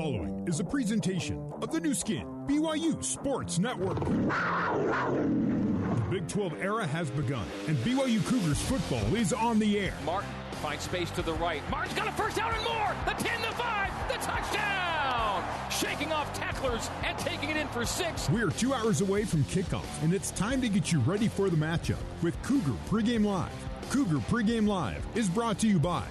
following is a presentation of the Nu Skin, BYU Sports Network. The Big 12 era has begun, and BYU Cougars football is on the air. Martin finds space to the right. Martin's got a first down and more. The 10, the 5, the touchdown. Shaking off tacklers and taking it in for six. We're two hours away from kickoff, and it's time to get you ready for the matchup with Cougar Pregame Live. Cougar Pregame Live is brought to you by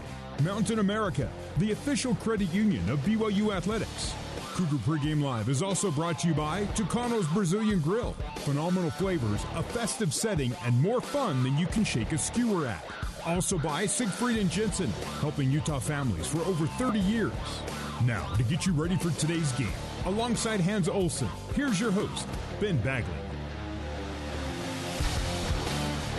Mountain America, the official credit union of BYU Athletics. Cougar Pregame Live is also brought to you by Tucano's Brazilian Grill. Phenomenal flavors, a festive setting, and more fun than you can shake a skewer at. Also by Siegfried and Jensen, helping Utah families for over 30 years. Now, to get you ready for today's game, alongside Hans Olsen, here's your host, Ben Bagley.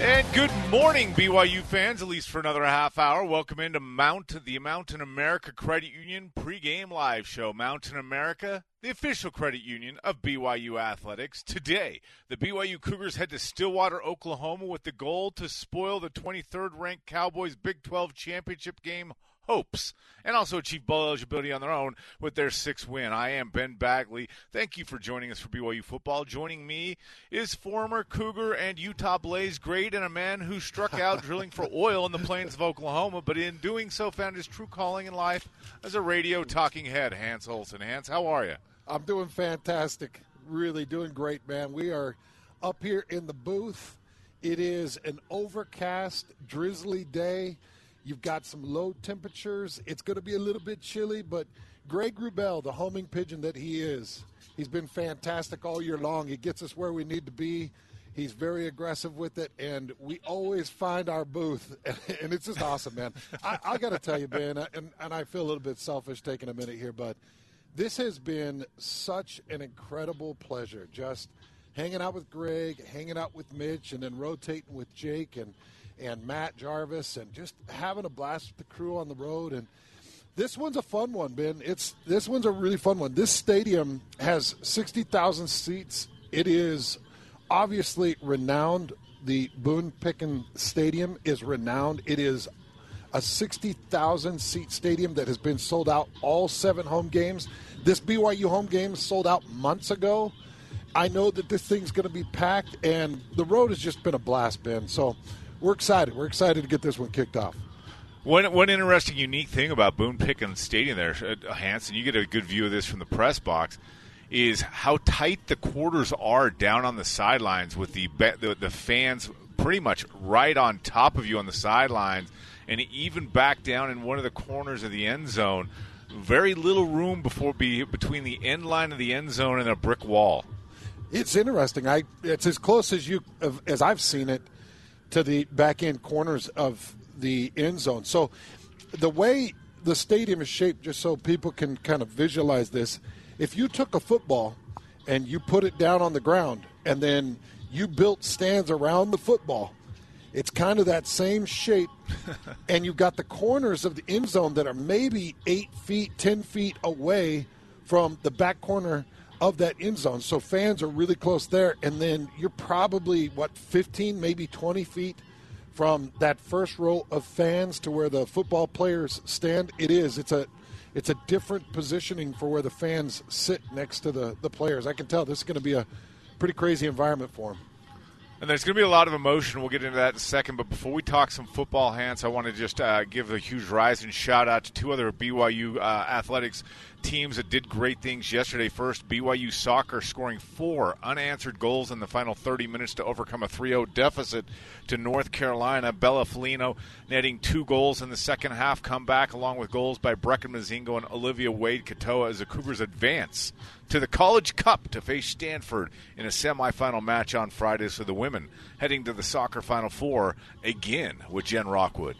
And good morning, BYU fans, at least for another half hour. Welcome into Mount, the Mountain America Credit Union pregame live show. Mountain America, the official credit union of BYU Athletics. Today, the BYU Cougars head to Stillwater, Oklahoma with the goal to spoil the 23rd ranked Cowboys Big 12 championship game hopes and also achieve bowl eligibility on their own with their sixth win. I am Ben Bagley. Thank you for joining us for BYU football. Joining me is former Cougar and Utah Blaze great and a man who struck out drilling for oil in the plains of Oklahoma, but in doing so found his true calling in life as a radio talking head. Hans Olsen. Hans, how are you? I'm doing fantastic. Really doing great, man. We are up here in the booth. It is an overcast, drizzly day. You've got some low temperatures. It's going to be a little bit chilly, but Greg Wrubell, the homing pigeon that he is, he's been fantastic all year long. He gets us where we need to be. He's very aggressive with it, and we always find our booth, and it's just awesome, man. I, I got to tell you, Ben, and, and I feel a little bit selfish taking a minute here, but this has been such an incredible pleasure. Just hanging out with Greg, hanging out with Mitch, and then rotating with Jake and – and Matt Jarvis and just having a blast with the crew on the road. And this one's a fun one, Ben. It's this one's a really fun one. This stadium has sixty thousand seats. It is obviously renowned. The Boone Pickens Stadium is renowned. It is a 60,000 seat stadium that has been sold out all seven home games. This BYU home game sold out months ago. I know that this thing's going to be packed, and the road has just been a blast, Ben. So we're excited. We're excited to get this one kicked off. One, one interesting, unique thing about Boone Pickens Stadium there, uh, Hanson, you get a good view of this from the press box, is how tight the quarters are down on the sidelines with the, the, the fans pretty much right on top of you on the sidelines, and even back down in one of the corners of the end zone. Very little room before be between the end line of the end zone and a brick wall. It's interesting. I it's as close as you as I've seen it to the back end corners of the end zone. So the way the stadium is shaped, just so people can kind of visualize this, if you took a football and you put it down on the ground and then you built stands around the football, it's kind of that same shape, and you've got the corners of the end zone that are maybe eight feet, ten feet away from the back corner of that end zone. So fans are really close there. And then you're probably, what, 15, maybe 20 feet from that first row of fans to where the football players stand. It is. It's a. It's a different positioning for where the fans sit next to the, the players. I can tell this is going to be a pretty crazy environment for them. And there's going to be a lot of emotion. We'll get into that in a second. But before we talk some football, Hans, I want to just uh, give a huge rise and shout out to two other BYU uh, athletics teams that did great things yesterday. First, BYU soccer scoring four unanswered goals in the final 30 minutes to overcome a 3 0 deficit to North Carolina. Bella Folino netting two goals in the second half comeback, along with goals by Brecken Mozingo and Olivia Wade Katoa as the Cougars advance to the College Cup to face Stanford in a semifinal match on Friday. So the women heading to the soccer Final Four again with Jen Rockwood.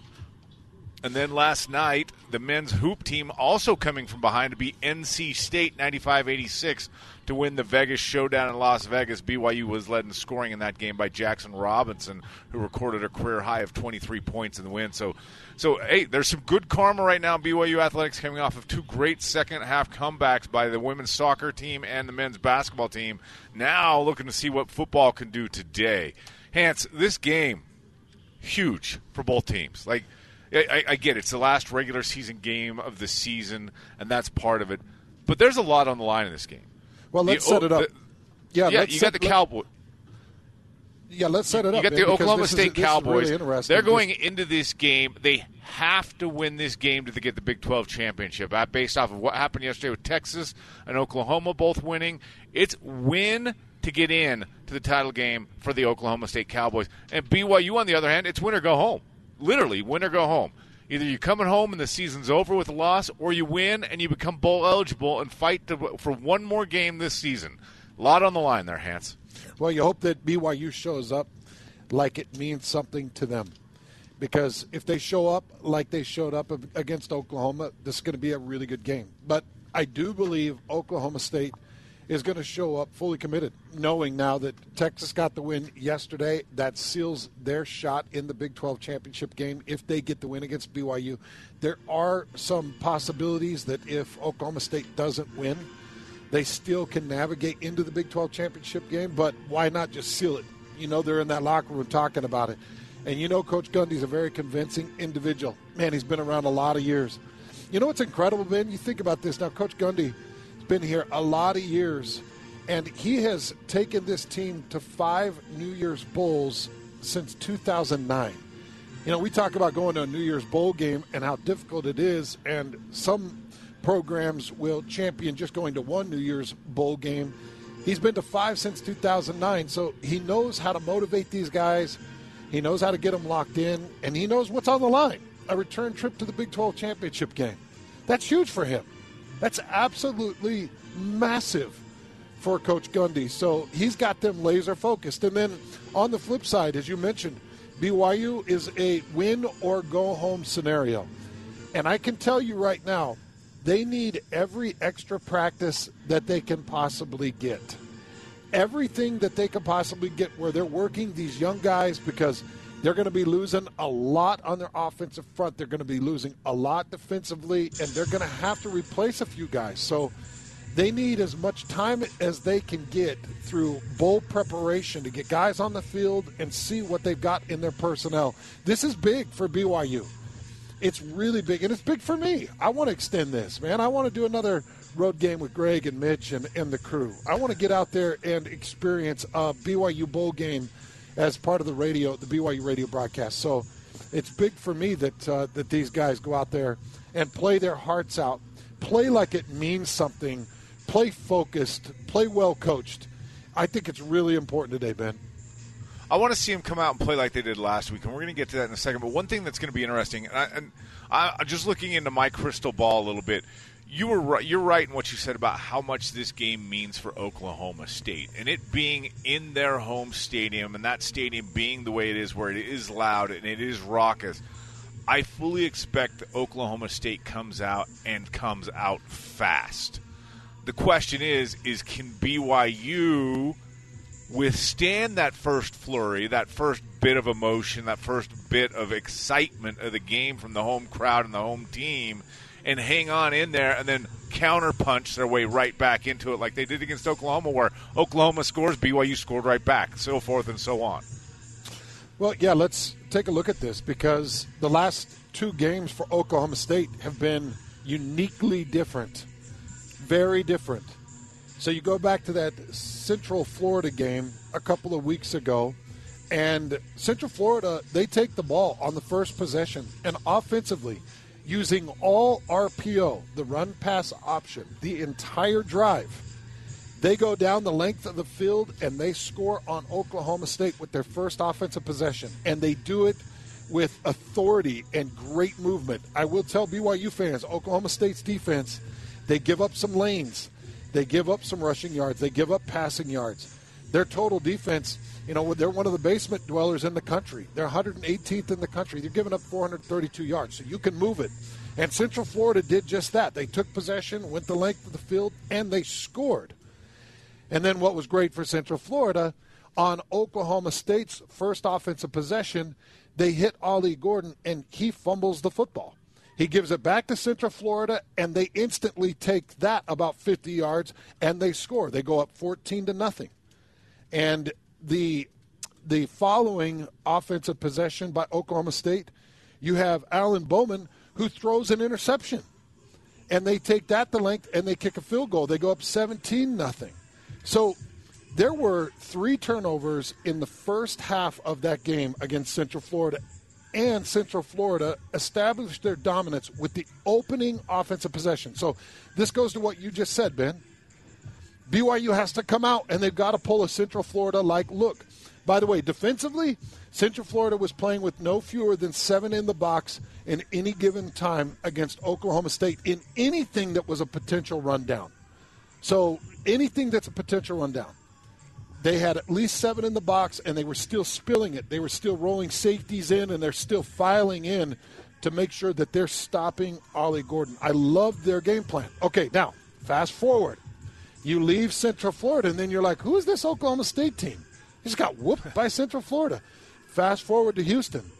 And then last night, the men's hoop team also coming from behind to beat NC State 95 86 to win the Vegas showdown in Las Vegas. BYU was led in scoring in that game by Jaxson Robinson, who recorded a career high of 23 points in the win. So, so hey, there's some good karma right now. BYU athletics coming off of two great second half comebacks by the women's soccer team and the men's basketball team. Now looking to see what football can do today. Hans, this game huge for both teams. Like I, I, get it. It's the last regular season game of the season, and that's part of it. But there's a lot on the line in this game. Well, let's The- set it up. the- yeah, yeah, let's you set- got the let- Cowboy. Yeah, let's set it up. You got the because Oklahoma State is Cowboys. really. They're going into this game. They have to win this game to get the Big 12 championship. Uh, Based off of what happened yesterday with Texas and Oklahoma both winning, it's win to get in to the title game for the Oklahoma State Cowboys. And BYU, on the other hand, it's win or go home. Literally, win or go home. Either you're coming home and the season's over with a loss, or you win and you become bowl eligible and fight to, for one more game this season. A lot on the line there, Hans. Well, you hope that BYU shows up like it means something to them. Because if they show up like they showed up against Oklahoma, this is going to be a really good game. But I do believe Oklahoma State is going to show up fully committed, knowing now that Texas got the win yesterday. That seals their shot in the Big 12 championship game if they get the win against BYU. There are some possibilities that if Oklahoma State doesn't win, they still can navigate into the Big 12 championship game, but why not just seal it? You know, they're in that locker room talking about it. And you know, Coach Gundy's a very convincing individual. Man, he's been around a lot of years. You know what's incredible, Ben? You think about this now. Coach Gundy been here a lot of years, and he has taken this team to five New Year's Bowls since 2009. You know, we talk about going to a New Year's Bowl game and how difficult it is, and some programs will champion just going to one New Year's Bowl game. He's been to five since 2009, so he knows how to motivate these guys. He knows how to get them locked in, and he knows what's on the line a return trip to the Big 12 championship game. That's huge for him. That's absolutely massive for Coach Gundy. So he's got them laser focused. And then on the flip side, as you mentioned, BYU is a win or go home scenario. And I can tell you right now, they need every extra practice that they can possibly get. Everything that they can possibly get where they're working these young guys because they're going to be losing a lot on their offensive front. They're going to be losing a lot defensively, and they're going to have to replace a few guys. So they need as much time as they can get through bowl preparation to get guys on the field and see what they've got in their personnel. This is big for BYU. It's really big, and it's big for me. I want to extend this, man. I want to do another road game with Greg and Mitch and, and the crew. I want to get out there and experience a BYU bowl game as part of the radio, the BYU radio broadcast. So it's big for me that uh, that these guys go out there and play their hearts out, play like it means something, play focused, play well coached. I think it's really important today, Ben. I want to see them come out and play like they did last week, and we're going to get to that in a second. But one thing that's going to be interesting, and, I, and I, I'm just looking into my crystal ball a little bit. You were right, you're right in what you said about how much this game means for Oklahoma State, and it being in their home stadium, and that stadium being the way it is, where it is loud and it is raucous. I fully expect Oklahoma State comes out and comes out fast. The question is, is can BYU withstand that first flurry, that first bit of emotion, that first bit of excitement of the game from the home crowd and the home team, and hang on in there and then counterpunch their way right back into it like they did against Oklahoma, where Oklahoma scores, BYU scored right back, so forth and so on. Well, yeah, let's take a look at this because the last two games for Oklahoma State have been uniquely different. Very different. So you go back to that Central Florida game a couple of weeks ago, and Central Florida, they take the ball on the first possession, and offensively, using all RPO, the run pass option, the entire drive, they go down the length of the field and they score on Oklahoma State with their first offensive possession. And they do it with authority and great movement. I will tell BYU fans, Oklahoma State's defense, they give up some lanes, they give up some rushing yards, they give up passing yards. Their total defense, you know, they're one of the basement dwellers in the country. They're 118th in the country. They're giving up 432 yards, so you can move it. And Central Florida did just that. They took possession, went the length of the field, and they scored. And then what was great for Central Florida on Oklahoma State's first offensive possession, they hit Ollie Gordon and he fumbles the football. He gives it back to Central Florida and they instantly take that about 50 yards and they score. They go up 14 to nothing. And the the following offensive possession by Oklahoma State, you have Alan Bowman who throws an interception. and they take that the length and they kick a field goal. They go up 17 nothing. So there were three turnovers in the first half of that game against Central Florida, and Central Florida established their dominance with the opening offensive possession. So this goes to what you just said, Ben. BYU has to come out and they've got to pull a Central Florida like look. By the way, defensively, Central Florida was playing with no fewer than seven in the box in any given time against Oklahoma State in anything that was a potential rundown. So anything that's a potential rundown. They had at least seven in the box, and they were still spilling it. They were still rolling safeties in, and they're still filing in to make sure that they're stopping Ollie Gordon. I love their game plan. Okay, now fast forward. You leave Central Florida, and then you're like, who is this Oklahoma State team? He just got whooped by Central Florida. Fast forward to Houston.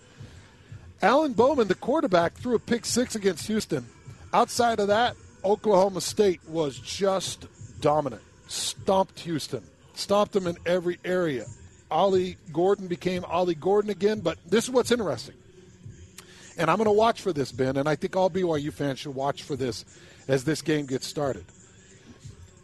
Alan Bowman, the quarterback, threw a pick six against Houston. Outside of that, Oklahoma State was just dominant. Stomped Houston. Stomped them in every area. Ollie Gordon became Ollie Gordon again, but this is what's interesting. And I'm going to watch for this, Ben, and I think all BYU fans should watch for this as this game gets started.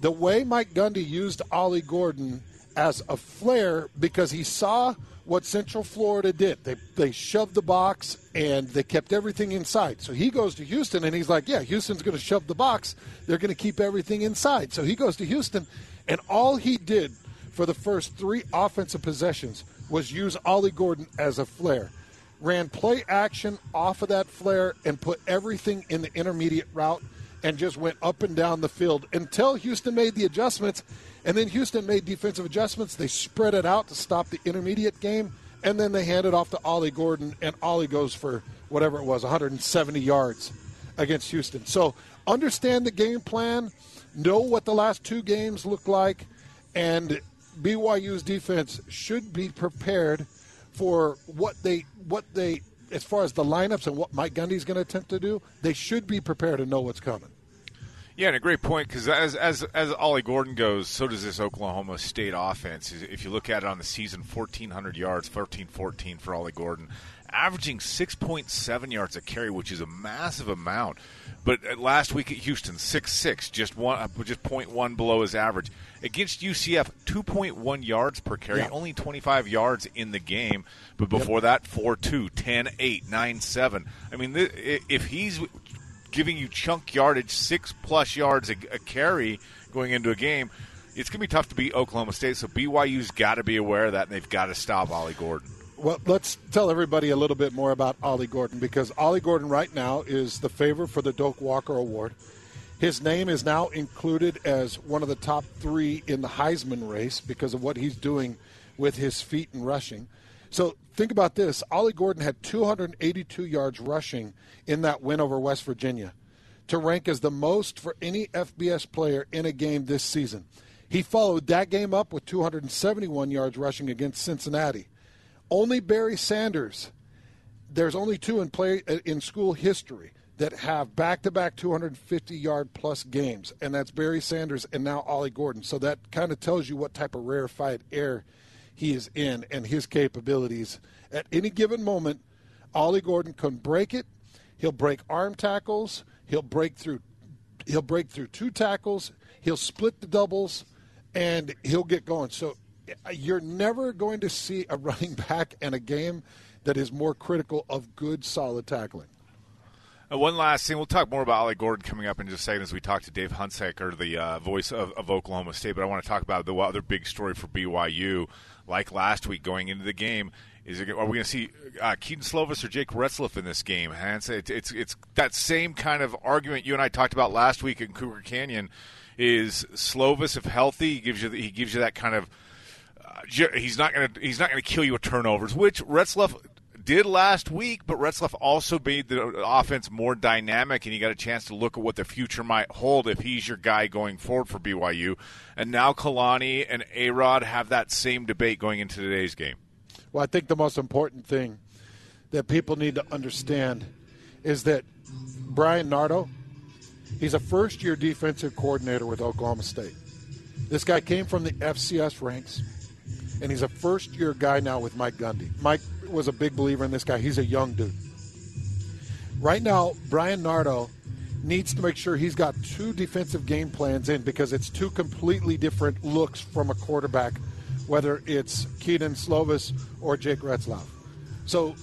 The way Mike Gundy used Ollie Gordon as a flare because he saw what Central Florida did. They they shoved the box and they kept everything inside. So he goes to Houston and he's like, "Yeah, Houston's going to shove the box. They're going to keep everything inside." So he goes to Houston and all he did for the first 3 offensive possessions was use Ollie Gordon as a flare. Ran play action off of that flare and put everything in the intermediate route and just went up and down the field until Houston made the adjustments and then Houston made defensive adjustments. They spread it out to stop the intermediate game, and then they hand it off to Ollie Gordon, and Ollie goes for whatever it was, 170 yards against Houston. So understand the game plan, know what the last two games look like, and BYU's defense should be prepared for what they what they as far as the lineups and what Mike Gundy's going to attempt to do. They should be prepared to know what's coming. Yeah, and a great point because as as as Ollie Gordon goes, so does this Oklahoma State offense. If you look at it on the season, fourteen hundred yards, 13-14 for Ollie Gordon, averaging six point seven yards a carry, which is a massive amount. But last week at Houston, six six, just one, uh, just point one below his average. Against UCF, two point one yards per carry, yeah. only twenty five yards in the game. But before yep. that, 4-2, 10-8, 9-7. I mean, if he's giving you chunk yardage, six plus yards a, a carry going into a game, it's going to be tough to beat Oklahoma State. So BYU's got to be aware of that, and they've got to stop Ollie Gordon. Well, let's tell everybody a little bit more about Ollie Gordon because Ollie Gordon right now is the favorite for the Doak Walker Award. His name is now included as one of the top three in the Heisman race because of what he's doing with his feet and rushing. So think about this Ollie Gordon had 282 yards rushing in that win over West Virginia to rank as the most for any FBS player in a game this season. He followed that game up with 271 yards rushing against Cincinnati. Only Barry Sanders, there's only two in play uh, in school history that have back-to-back 250 yard plus games, and that's Barry Sanders and now Ollie Gordon. So that kind of tells you what type of rarefied air he is in and his capabilities. At any given moment, Ollie Gordon can break it. He'll break arm tackles. He'll break through. He'll break through two tackles. He'll split the doubles, and he'll get going. So you're never going to see a running back in a game that is more critical of good, solid tackling. Uh, one last thing. We'll talk more about Ollie Gordon coming up in just a second as we talk to Dave Hunziker, the uh, voice of, of, Oklahoma State. But I want to talk about the other big story for BYU like last week going into the game. Is it, are we going to see uh, Kedon Slovis or Jake Retzlaff in this game? Hans, it's, it's it's that same kind of argument you and I talked about last week in Cougar Canyon. Is Slovis, if healthy, he gives you he gives you that kind of uh, he's not going to he's not going to kill you with turnovers, which Retzlaff did last week, but Retzlaff also made the offense more dynamic, and you got a chance to look at what the future might hold if he's your guy going forward for BYU. And now Kalani and Arod have that same debate going into today's game. Well, I think the most important thing that people need to understand is that Bryan Nardo, he's a first year defensive coordinator with Oklahoma State. This guy came from the FCS ranks, and he's a first year guy now with Mike Gundy. Mike was a big believer in this guy. He's a young dude. Right now, Bryan Nardo needs to make sure he's got two defensive game plans in because it's two completely different looks from a quarterback, whether it's Kedon Slovis or Jake Retzlaff. So,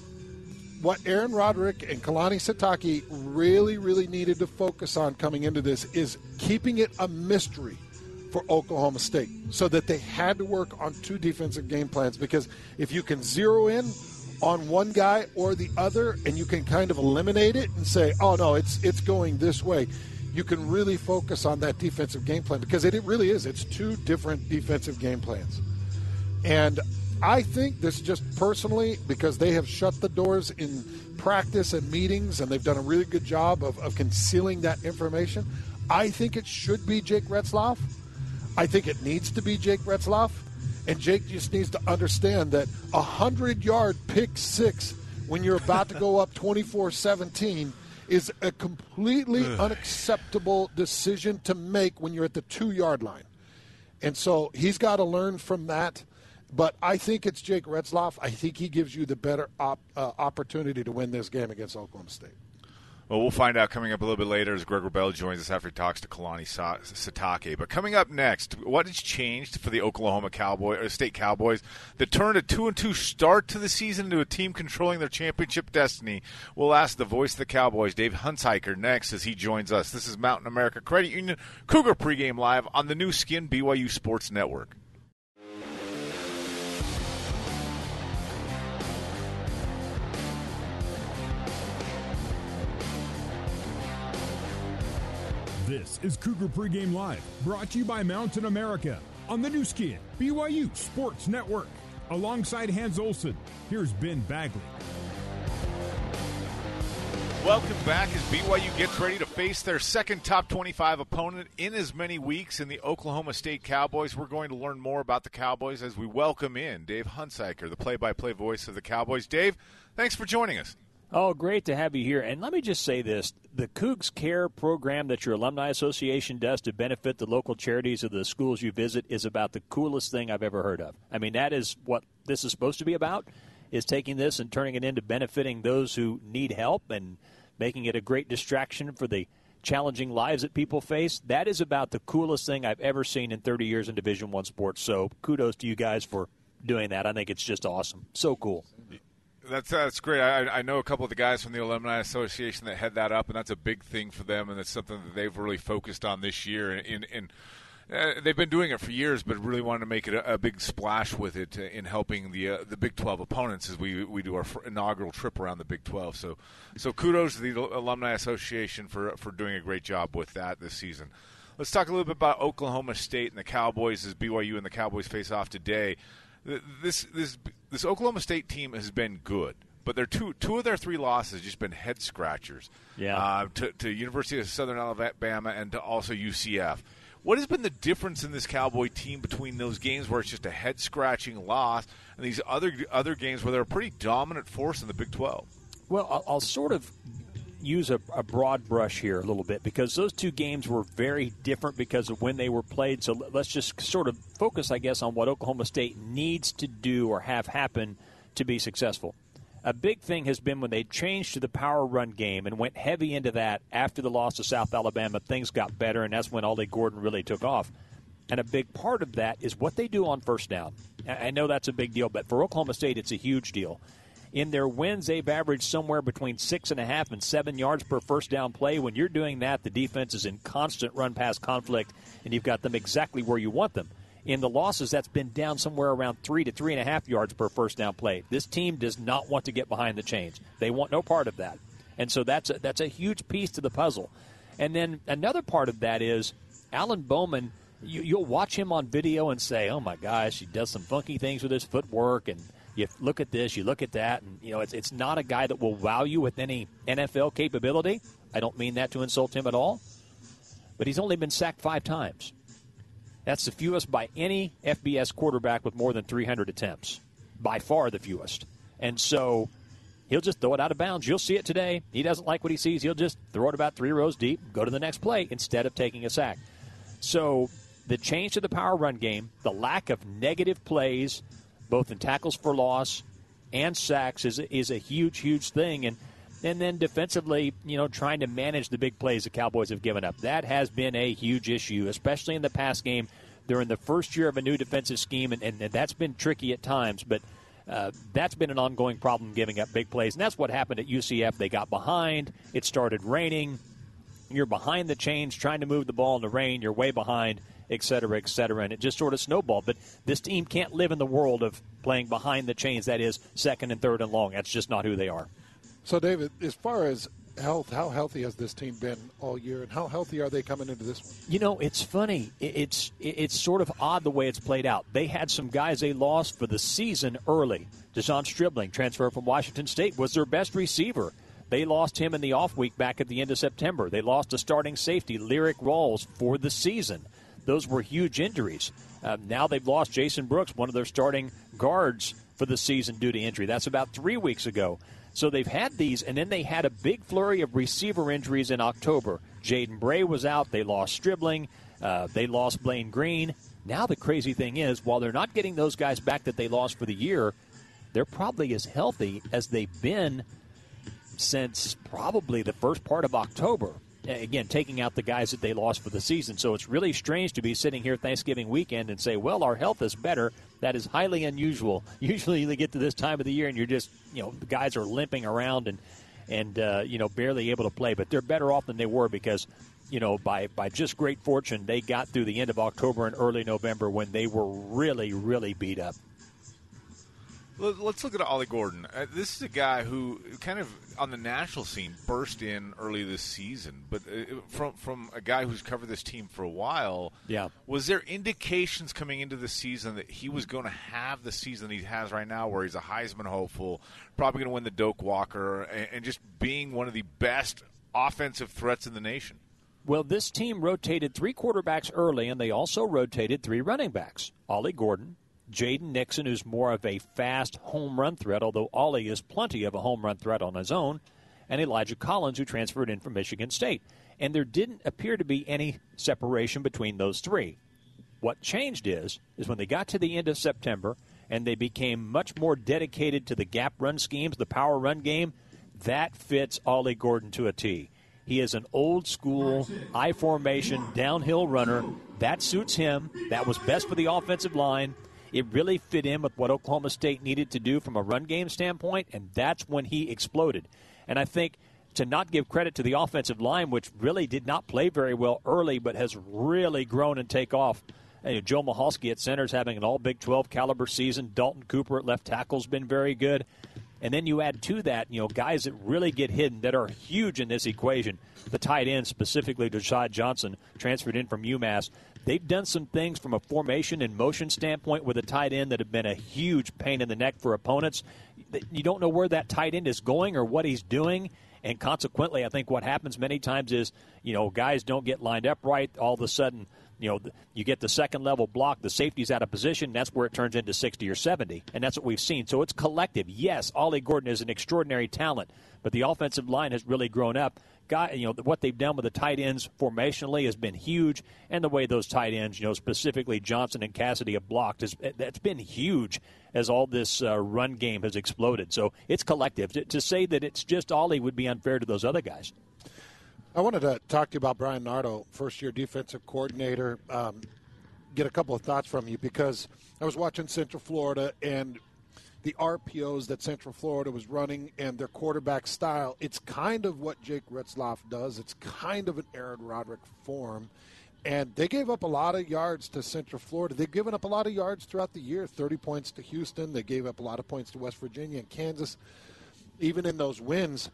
what Aaron Roderick and Kalani Sitake really, really needed to focus on coming into this is keeping it a mystery for Oklahoma State so that they had to work on two defensive game plans because if you can zero in on one guy or the other and you can kind of eliminate it and say, "Oh no, it's it's going this way." You can really focus on that defensive game plan because it, it really is. It's two different defensive game plans. And I think this just personally, because they have shut the doors in practice and meetings and they've done a really good job of, of concealing that information, I think it should be Jake Retzlaff. I think it needs to be Jake Retzlaff. And Jake just needs to understand that a 100 yard pick six when you're about to go up 24 17 is a completely unacceptable decision to make when you're at the two yard line. And so he's got to learn from that. But I think it's Jake Retzlaff. I think he gives you the better op, uh, opportunity to win this game against Oklahoma State. Well, we'll find out coming up a little bit later as Greg Wrubell joins us after he talks to Kalani Sitake. But coming up next, what has changed for the Oklahoma Cowboy or State Cowboys that turned a two and two start to the season into a team controlling their championship destiny? We'll ask the voice of the Cowboys, Dave Hunziker, next as he joins us. This is Mountain America Credit Union Cougar pregame live on the Nu Skin BYU Sports Network. This is Cougar Pregame Live, brought to you by Mountain America on the Nu Skin, BYU Sports Network. Alongside Hans Olsen, here's Ben Bagley. Welcome back as BYU gets ready to face their second top 25 opponent in as many weeks in the Oklahoma State Cowboys. We're going to learn more about the Cowboys as we welcome in Dave Hunziker, the play by play voice of the Cowboys. Dave, thanks for joining us. Oh, great to have you here. And let me just say this the Cougs Care program that your Alumni Association does to benefit the local charities of the schools you visit is about the coolest thing I've ever heard of. I mean, that is what this is supposed to be about, is taking this and turning it into benefiting those who need help and making it a great distraction for the challenging lives that people face. That is about the coolest thing I've ever seen in 30 years in Division 1 sports. So, kudos to you guys for doing that. I think it's just awesome. So cool. That's that's great. I, I know a couple of the guys from the Alumni Association that head that up, and that's a big thing for them, and it's something that they've really focused on this year. In uh, they've been doing it for years, but really wanted to make it a, a big splash with it in helping the uh, the Big 12 opponents as we we do our inaugural trip around the Big 12. So so kudos to the Alumni Association for for doing a great job with that this season. Let's talk a little bit about Oklahoma State and the Cowboys as BYU and the Cowboys face off today this this this Oklahoma State team has been good, but their two two of their three losses just been head scratchers. Yeah, uh, to, to University of Southern Alabama and to also UCF. What has been the difference in this Cowboy team between those games where it's just a head scratching loss and these other other games where they're a pretty dominant force in the Big Twelve? Well, I'll, I'll sort of use a, a, broad brush here a little bit because those two games were very different because of when they were played. So let's just sort of focus, I guess, on what Oklahoma State needs to do or have happen to be successful. A big thing has been when they changed to the power run game and went heavy into that after the loss to South Alabama, things got better, and that's when Ollie Gordon really took off. And a big part of that is what they do on first down. I know that's a big deal, but for Oklahoma State, it's a huge deal. In their wins, they've averaged somewhere between six and a half and seven yards per first down play. When you're doing that, the defense is in constant run pass conflict, and you've got them exactly where you want them. In the losses, that's been down somewhere around three to three and a half yards per first down play. This team does not want to get behind the chains. They want no part of that. And so that's a, that's a huge piece to the puzzle. And then another part of that is Alan Bowman. You, will watch him on video and say, "Oh my gosh, he does some funky things with his footwork and you look at this, you look at that, and you know it's it's not a guy that will wow you with any NFL capability. I don't mean that to insult him at all, but he's only been sacked five times. That's the fewest by any FBS quarterback with more than 300 attempts, by far the fewest. And so he'll just throw it out of bounds. You'll see it today. He doesn't like what he sees. He'll just throw it about three rows deep, go to the next play instead of taking a sack. So the change to the power run game, the lack of negative plays both in tackles for loss and sacks, is is a huge, huge thing. And And then defensively, you know, trying to manage the big plays the Cowboys have given up. That has been a huge issue, especially in the pass game. In the first year of a new defensive scheme, and, and that's been tricky at times, but uh, that's been an ongoing problem giving up big plays. And that's what happened at UCF. They got behind, it started raining. You're behind the chains trying to move the ball in the rain, you're way behind et cetera, et cetera. And it just sort of snowballed. But this team can't live in the world of playing behind the chains, that is, second and third and long. That's just not who they are. So, David, as far as health, how healthy has this team been all year, and how healthy are they coming into this one? You know, it's funny. It's it's sort of odd the way it's played out. They had some guys they lost for the season early. De'Zhaun Stribling, transfer from Washington State, was their best receiver. They lost him in the off week back at the end of September. They lost a starting safety, Lyrik Rawls, for the season. Those were huge injuries. Uh, now they've lost Jason Brooks, one of their starting guards for the season due to injury. That's about three weeks ago. So they've had these, and then they had a big flurry of receiver injuries in October. Jaden Bray was out. They lost Stribling. Uh, they lost Blaine Green. Now the crazy thing is, while they're not getting those guys back that they lost for the year, they're probably as healthy as they've been since probably the first part of October again, taking out the guys that they lost for the season. So it's really strange to be sitting here Thanksgiving weekend and say, well, our health is better. That is highly unusual. Usually they get to this time of the year and you're just, you know, the guys are limping around and, and uh, you know, barely able to play. But they're better off than they were because, you know, by, by just great fortune, they got through the end of October and early November when they were really, really beat up. Let's look at Ollie Gordon. Uh, this is a guy who kind of on the national scene burst in early this season, but uh, from from a guy who's covered this team for a while. Yeah, was there indications coming into the season that he was going to have the season he has right now, where he's a Heisman hopeful, probably going to win the Doak Walker, and, and just being one of the best offensive threats in the nation? Well, this team rotated three quarterbacks early, and they also rotated three running backs: Ollie Gordon, Jaden Nixon, who's more of a fast home run threat, although Ollie is plenty of a home run threat on his own, and Elijah Collins, who transferred in from Michigan State. And there didn't appear to be any separation between those three. What changed is, is when they got to the end of September and they became much more dedicated to the gap run schemes, the power run game, that fits Ollie Gordon to a T. He is an old school I formation downhill runner. That suits him. That was best for the offensive line. It really fit in with what Oklahoma State needed to do from a run game standpoint, and that's when he exploded. And I think to not give credit to the offensive line, which really did not play very well early, but has really grown and take off. Joe Michalski at center is having an all Big 12 caliber season. Dalton Cooper at left tackle has been very good. And then you add to that, you know, guys that really get hidden that are huge in this equation. The tight end, specifically Josiah Johnson, transferred in from UMass. They've done some things from a formation and motion standpoint with a tight end that have been a huge pain in the neck for opponents. You don't know where that tight end is going or what he's doing. And consequently, I think what happens many times is, you know, guys don't get lined up right. All of a sudden, you know, you get the second level block, the safety's out of position, that's where it turns into 60 or 70. And that's what we've seen. So it's collective. Yes, Ollie Gordon is an extraordinary talent, but the offensive line has really grown up guy, you know, what they've done with the tight ends formationally has been huge, and the way those tight ends, you know, specifically Johnson and Cassidy have blocked, has that's been huge as all this uh, run game has exploded. So it's collective. To, to say that it's just Ollie would be unfair to those other guys. I wanted to talk to you about Bryan Nardo, first year defensive coordinator. Um, get a couple of thoughts from you because I was watching Central Florida and the RPOs that Central Florida was running and their quarterback style. It's kind of what Jake Retzlaff does. It's kind of an Aaron Roderick form. And they gave up a lot of yards to Central Florida. They've given up a lot of yards throughout the year 30 points to Houston. They gave up a lot of points to West Virginia and Kansas. Even in those wins,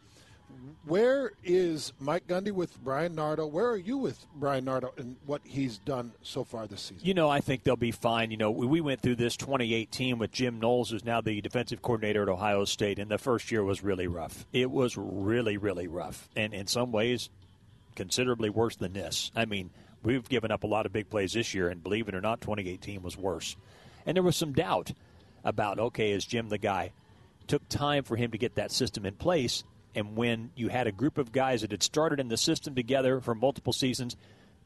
where is Mike Gundy with Bryan Nardo? Where are you with Bryan Nardo and what he's done so far this season? You know, I think they'll be fine. You know, we went through this 2018 with Jim Knowles, who's now the defensive coordinator at Ohio State, and the first year was really rough. It was really, really rough, and in some ways, considerably worse than this. I mean, we've given up a lot of big plays this year, and believe it or not, 2018 was worse. And there was some doubt about, okay, is Jim the guy? Took time for him to get that system in place and when you had a group of guys that had started in the system together for multiple seasons,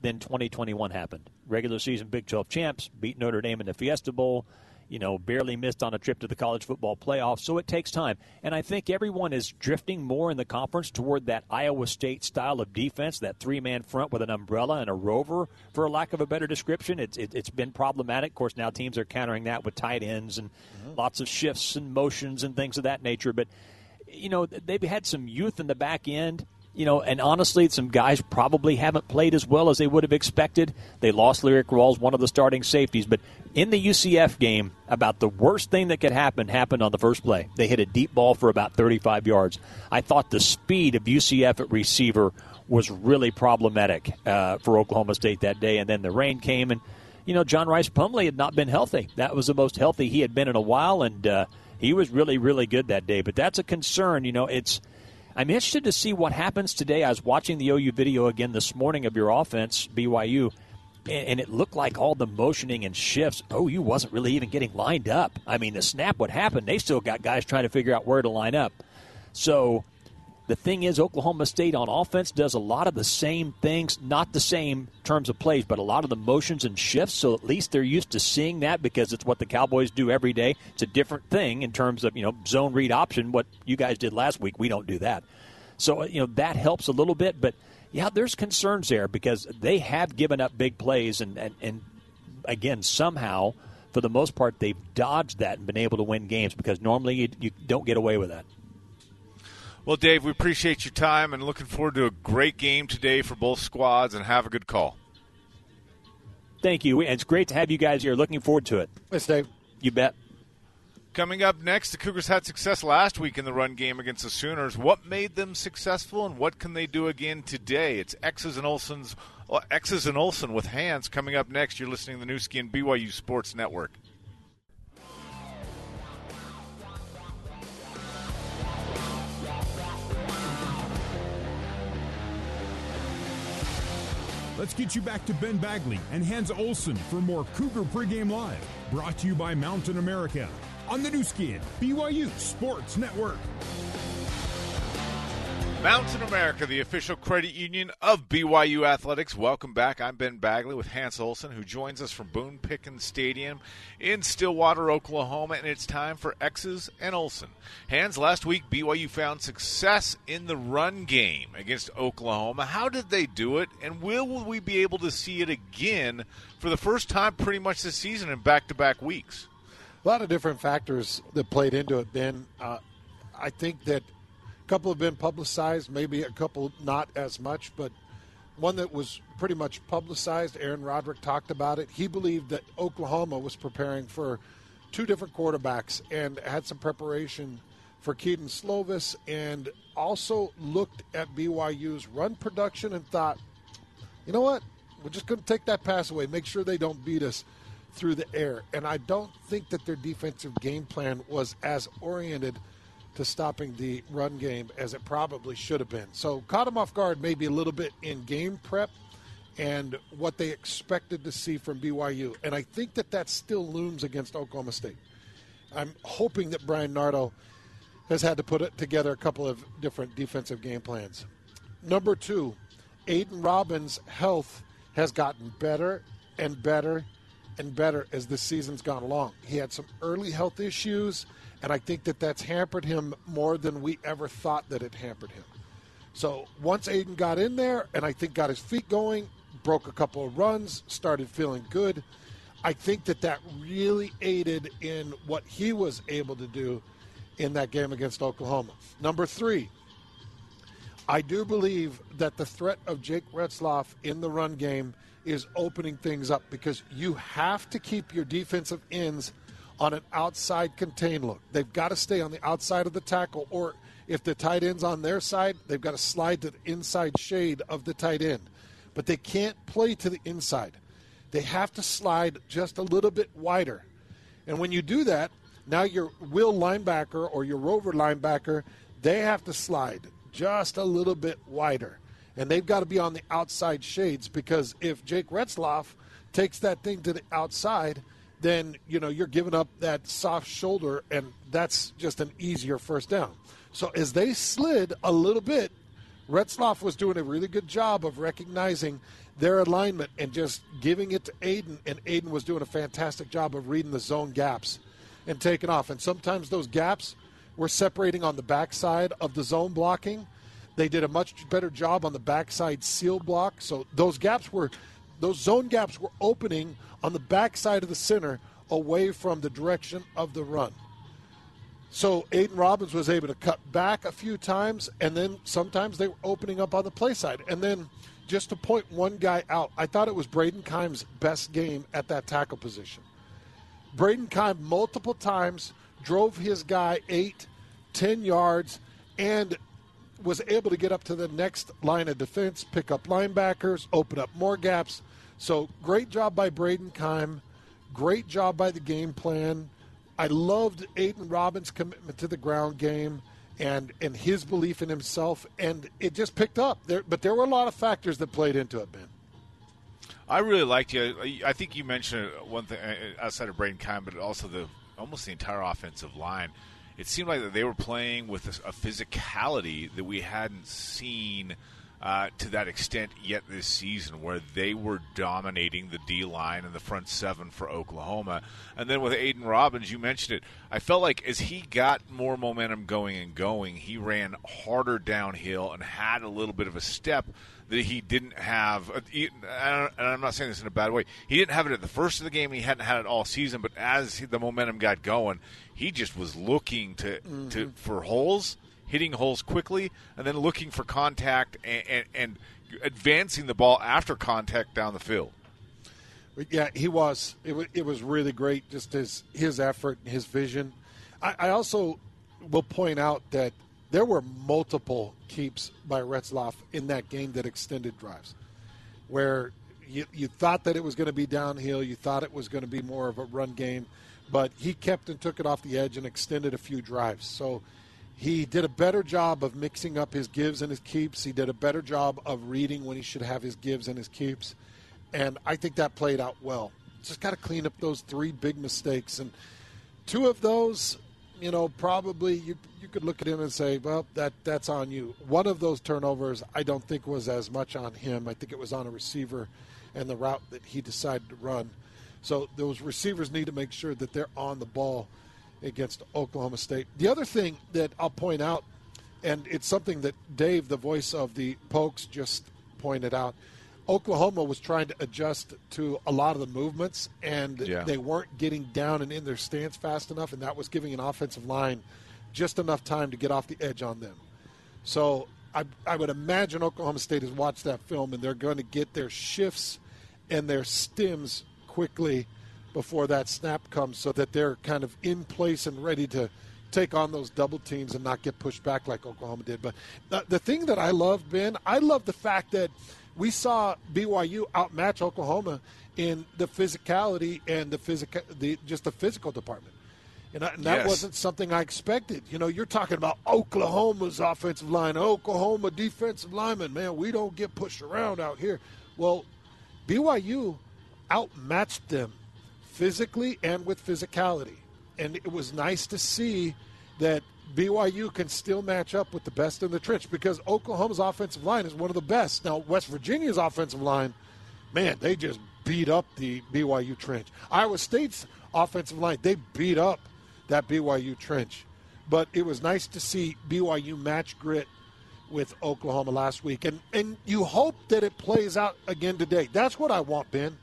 then 2021 happened. Regular season Big 12 champs, beat Notre Dame in the Fiesta Bowl. you know, barely missed on a trip to the college football playoff. So it takes time. And I think everyone is drifting more in the conference toward that Iowa State style of defense, that three man front with an umbrella and a rover, for lack of a better description. It's, it, has been problematic. Of course, now teams are countering that with tight ends and mm-hmm. lots of shifts and motions and things of that nature. But, you know, they've had some youth in the back end you know, and honestly, some guys probably haven't played as well as they would have expected. They lost Lyrik Rawls, one of the starting safeties, but in the UCF game, about the worst thing that could happen happened on the first play. They hit a deep ball for about 35 yards. I thought the speed of UCF at receiver was really problematic uh, for Oklahoma State that day, and then the rain came, and you know, John Rhys Plumlee had not been healthy. That was the most healthy he had been in a while, and uh, he was really, really good that day. But that's a concern. You know, it's I'm interested to see what happens today. I was watching the OU video again this morning of your offense, BYU, and it looked like all the motioning and shifts. OU wasn't really even getting lined up. I mean, the snap would happen. They still got guys trying to figure out where to line up. So the thing is, Oklahoma State on offense does a lot of the same things, not the same terms of plays, but a lot of the motions and shifts. So at least they're used to seeing that because it's what the Cowboys do every day. It's a different thing in terms of you know zone read option. What you guys did last week, we don't do that. So uh, you know that helps a little bit, but yeah, there's concerns there because they have given up big plays, and and, and again somehow. For the most part, they've dodged that and been able to win games because normally you, you don't get away with that. Well, Dave, we appreciate your time and looking forward to a great game today for both squads and have a good call. Thank you. It's great to have you guys here. Looking forward to it. Thanks, Dave. You bet. Coming up next, the Cougars had success last week in the run game against the Sooners. What made them successful, and what can they do again today? It's X's and Olsen's well, X's and Olsen with Hans coming up next. You're listening to the Nu Skin BYU Sports Network. Let's get you back to Ben Bagley and Hans Olsen for more Cougar Pregame Live, brought to you by Mountain America on the Nu Skin, BYU Sports Network. Mountain America, the official credit union of BYU Athletics. Welcome back. I'm Ben Bagley with Hans Olsen, who joins us from Boone Pickens Stadium in Stillwater, Oklahoma, and it's time for X's and Olsen. Hans, last week BYU found success in the run game against Oklahoma. How did they do it, and will we be able to see it again for the first time pretty much this season in back-to-back weeks? A lot of different factors that played into it, Ben. Uh, I think that a couple have been publicized, maybe a couple not as much, but one that was pretty much publicized. Aaron Roderick talked about it. He believed that Oklahoma was preparing for two different quarterbacks and had some preparation for Kedon Slovis and also looked at BYU's run production and thought, you know what? We're just going to take that pass away, make sure they don't beat us through the air. And I don't think that their defensive game plan was as oriented – to stopping the run game as it probably should have been. So caught him off guard maybe a little bit in game prep and what they expected to see from BYU. And I think that that still looms against Oklahoma State. I'm hoping that Bryan Nardo has had to put together a couple of different defensive game plans. Number two, Aidan Robbins' health has gotten better and better and better as the season's gone along. He had some early health issues and I think that that's hampered him more than we ever thought that it hampered him. So once Aidan got in there and I think got his feet going, broke a couple of runs, started feeling good, I think that that really aided in what he was able to do in that game against Oklahoma. Number three, I do believe that the threat of Jake Retzlaff in the run game is opening things up because you have to keep your defensive ends – on an outside contain look. They've got to stay on the outside of the tackle, or if the tight end's on their side, they've got to slide to the inside shade of the tight end. But they can't play to the inside. They have to slide just a little bit wider. And when you do that, now your will linebacker or your rover linebacker, they have to slide just a little bit wider. And they've got to be on the outside shades because if Jake Retzlaff takes that thing to the outside – then you know you're giving up that soft shoulder, and that's just an easier first down. So as they slid a little bit Retzlaff was doing a really good job of recognizing their alignment and just giving it to Aidan, and Aidan was doing a fantastic job of reading the zone gaps and taking off. And sometimes those gaps were separating on the backside of the zone blocking. They did a much better job on the backside seal block. So those gaps were, those zone gaps were opening on the backside of the center away from the direction of the run. So Aidan Robbins was able to cut back a few times, and then sometimes they were opening up on the play side. And then just to point one guy out, I thought it was Braden Kime's best game at that tackle position. Braden Kime multiple times drove his guy eight, ten yards, and was able to get up to the next line of defense, pick up linebackers, open up more gaps. So great job by Braden Keim. Great job by the game plan. I loved Aidan Robbins' commitment to the ground game and and his belief in himself, and it just picked up. There, but there were a lot of factors that played into it, Ben. I really liked you. I think you mentioned one thing uh, outside of Braden Keim, but also the almost the entire offensive line. It seemed like they were playing with a, a physicality that we hadn't seen – uh, to that extent yet this season, where they were dominating the D line and the front seven for Oklahoma. And then with Aidan Robbins, you mentioned it. I felt like as he got more momentum going and going, he ran harder downhill and had a little bit of a step that he didn't have. Uh, and I'm not saying this in a bad way. He didn't have it at the first of the game. He hadn't had it all season. But as the momentum got going, he just was looking to, mm-hmm. to for holes hitting holes quickly, and then looking for contact and, and, and advancing the ball after contact down the field. Yeah, he was. It was, it was really great, just his his effort, his vision. I, I also will point out that there were multiple keeps by Retzlaff in that game that extended drives, where you, you thought that it was going to be downhill, you thought it was going to be more of a run game, but he kept and took it off the edge and extended a few drives. So he did a better job of mixing up his gives and his keeps. He did a better job of reading when he should have his gives and his keeps. And I think that played out well. Just got to clean up those three big mistakes. And two of those, you know, probably you, you could look at him and say, well, that, that's on you. One of those turnovers I don't think was as much on him. I think it was on a receiver and the route that he decided to run. So those receivers need to make sure that they're on the ball – against Oklahoma State. The other thing that I'll point out, and it's something that Dave, the voice of the Pokes, just pointed out. Oklahoma was trying to adjust to a lot of the movements, and yeah. they weren't getting down and in their stance fast enough, and that was giving an offensive line just enough time to get off the edge on them. So I, I would imagine Oklahoma State has watched that film, and they're going to get their shifts and their stims quickly before that snap comes so that they're kind of in place and ready to take on those double teams and not get pushed back like Oklahoma did. But the, the thing that I love, Ben, I love the fact that we saw BYU outmatch Oklahoma in the physicality and the physical, the just the physical department. And, I, and that yes. wasn't something I expected. You know, you're talking about Oklahoma's offensive line, Oklahoma defensive lineman. Man, we don't get pushed around out here. Well, BYU outmatched them physically and with physicality. And it was nice to see that BYU can still match up with the best in the trench because Oklahoma's offensive line is one of the best. Now, West Virginia's offensive line, man, they just beat up the BYU trench. Iowa State's offensive line, they beat up that BYU trench. But it was nice to see BYU match grit with Oklahoma last week. And and you hope that it plays out again today. That's what I want, Ben.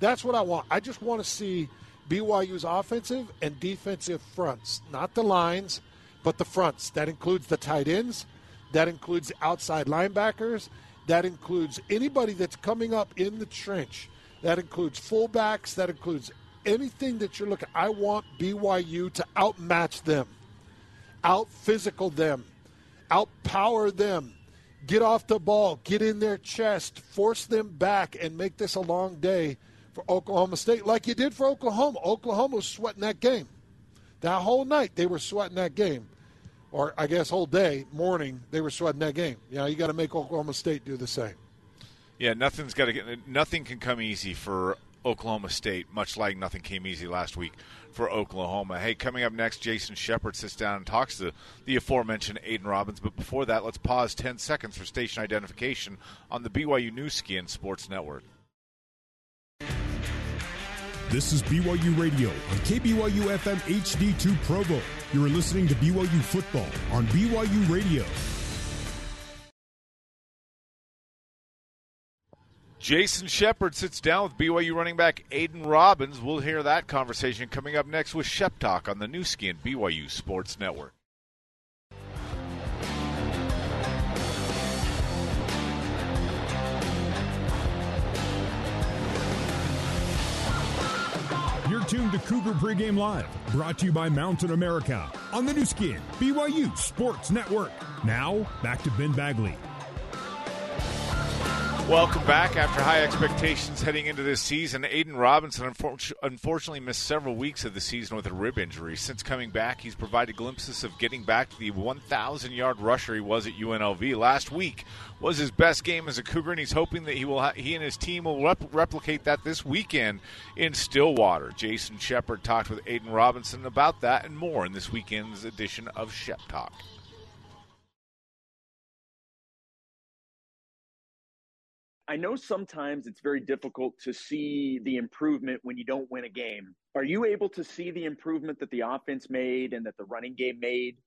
That's what I want. I just want to see BYU's offensive and defensive fronts, not the lines, but the fronts. That includes the tight ends, that includes outside linebackers, that includes anybody that's coming up in the trench, that includes fullbacks, that includes anything that you're looking. I want BYU to outmatch them, out physical them, outpower them. Get off the ball, get in their chest, force them back, and make this a long day for Oklahoma State, like you did for Oklahoma. Oklahoma was sweating that game. That whole night, they were sweating that game. Or I guess whole day, morning, they were sweating that game. You know, you got to make Oklahoma State do the same. Yeah, nothing's got to get. Nothing can come easy for Oklahoma State, much like nothing came easy last week for Oklahoma. Hey, coming up next, Jason Shepard sits down and talks to the aforementioned Aidan Robbins. But before that, let's pause 10 seconds for station identification on the BYU Nu Skin Sports Network. This is BYU Radio on KBYU FM HD2 Provo. You are listening to BYU Football on BYU Radio. Jason Shepard sits down with BYU running back Aidan Robbins. We'll hear that conversation coming up next with Shep Talk on the Nu Skin BYU Sports Network. You're tuned to Cougar Pregame Live, brought to you by Mountain America on the Nu Skin BYU Sports Network. Now, back to Ben Bagley. Welcome back. After high expectations heading into this season, Aidan Robinson unfortunately missed several weeks of the season with a rib injury. Since coming back, he's provided glimpses of getting back to the 1,000 yard rusher he was at UNLV. Last week was his best game as a Cougar, and he's hoping that he will ha- he and his team will rep- replicate that this weekend in Stillwater. Jason Shepard talked with Aidan Robinson about that and more in this weekend's edition of Shep Talk. I know sometimes it's very difficult to see the improvement when you don't win a game. Are you able to see the improvement that the offense made and that the running game made,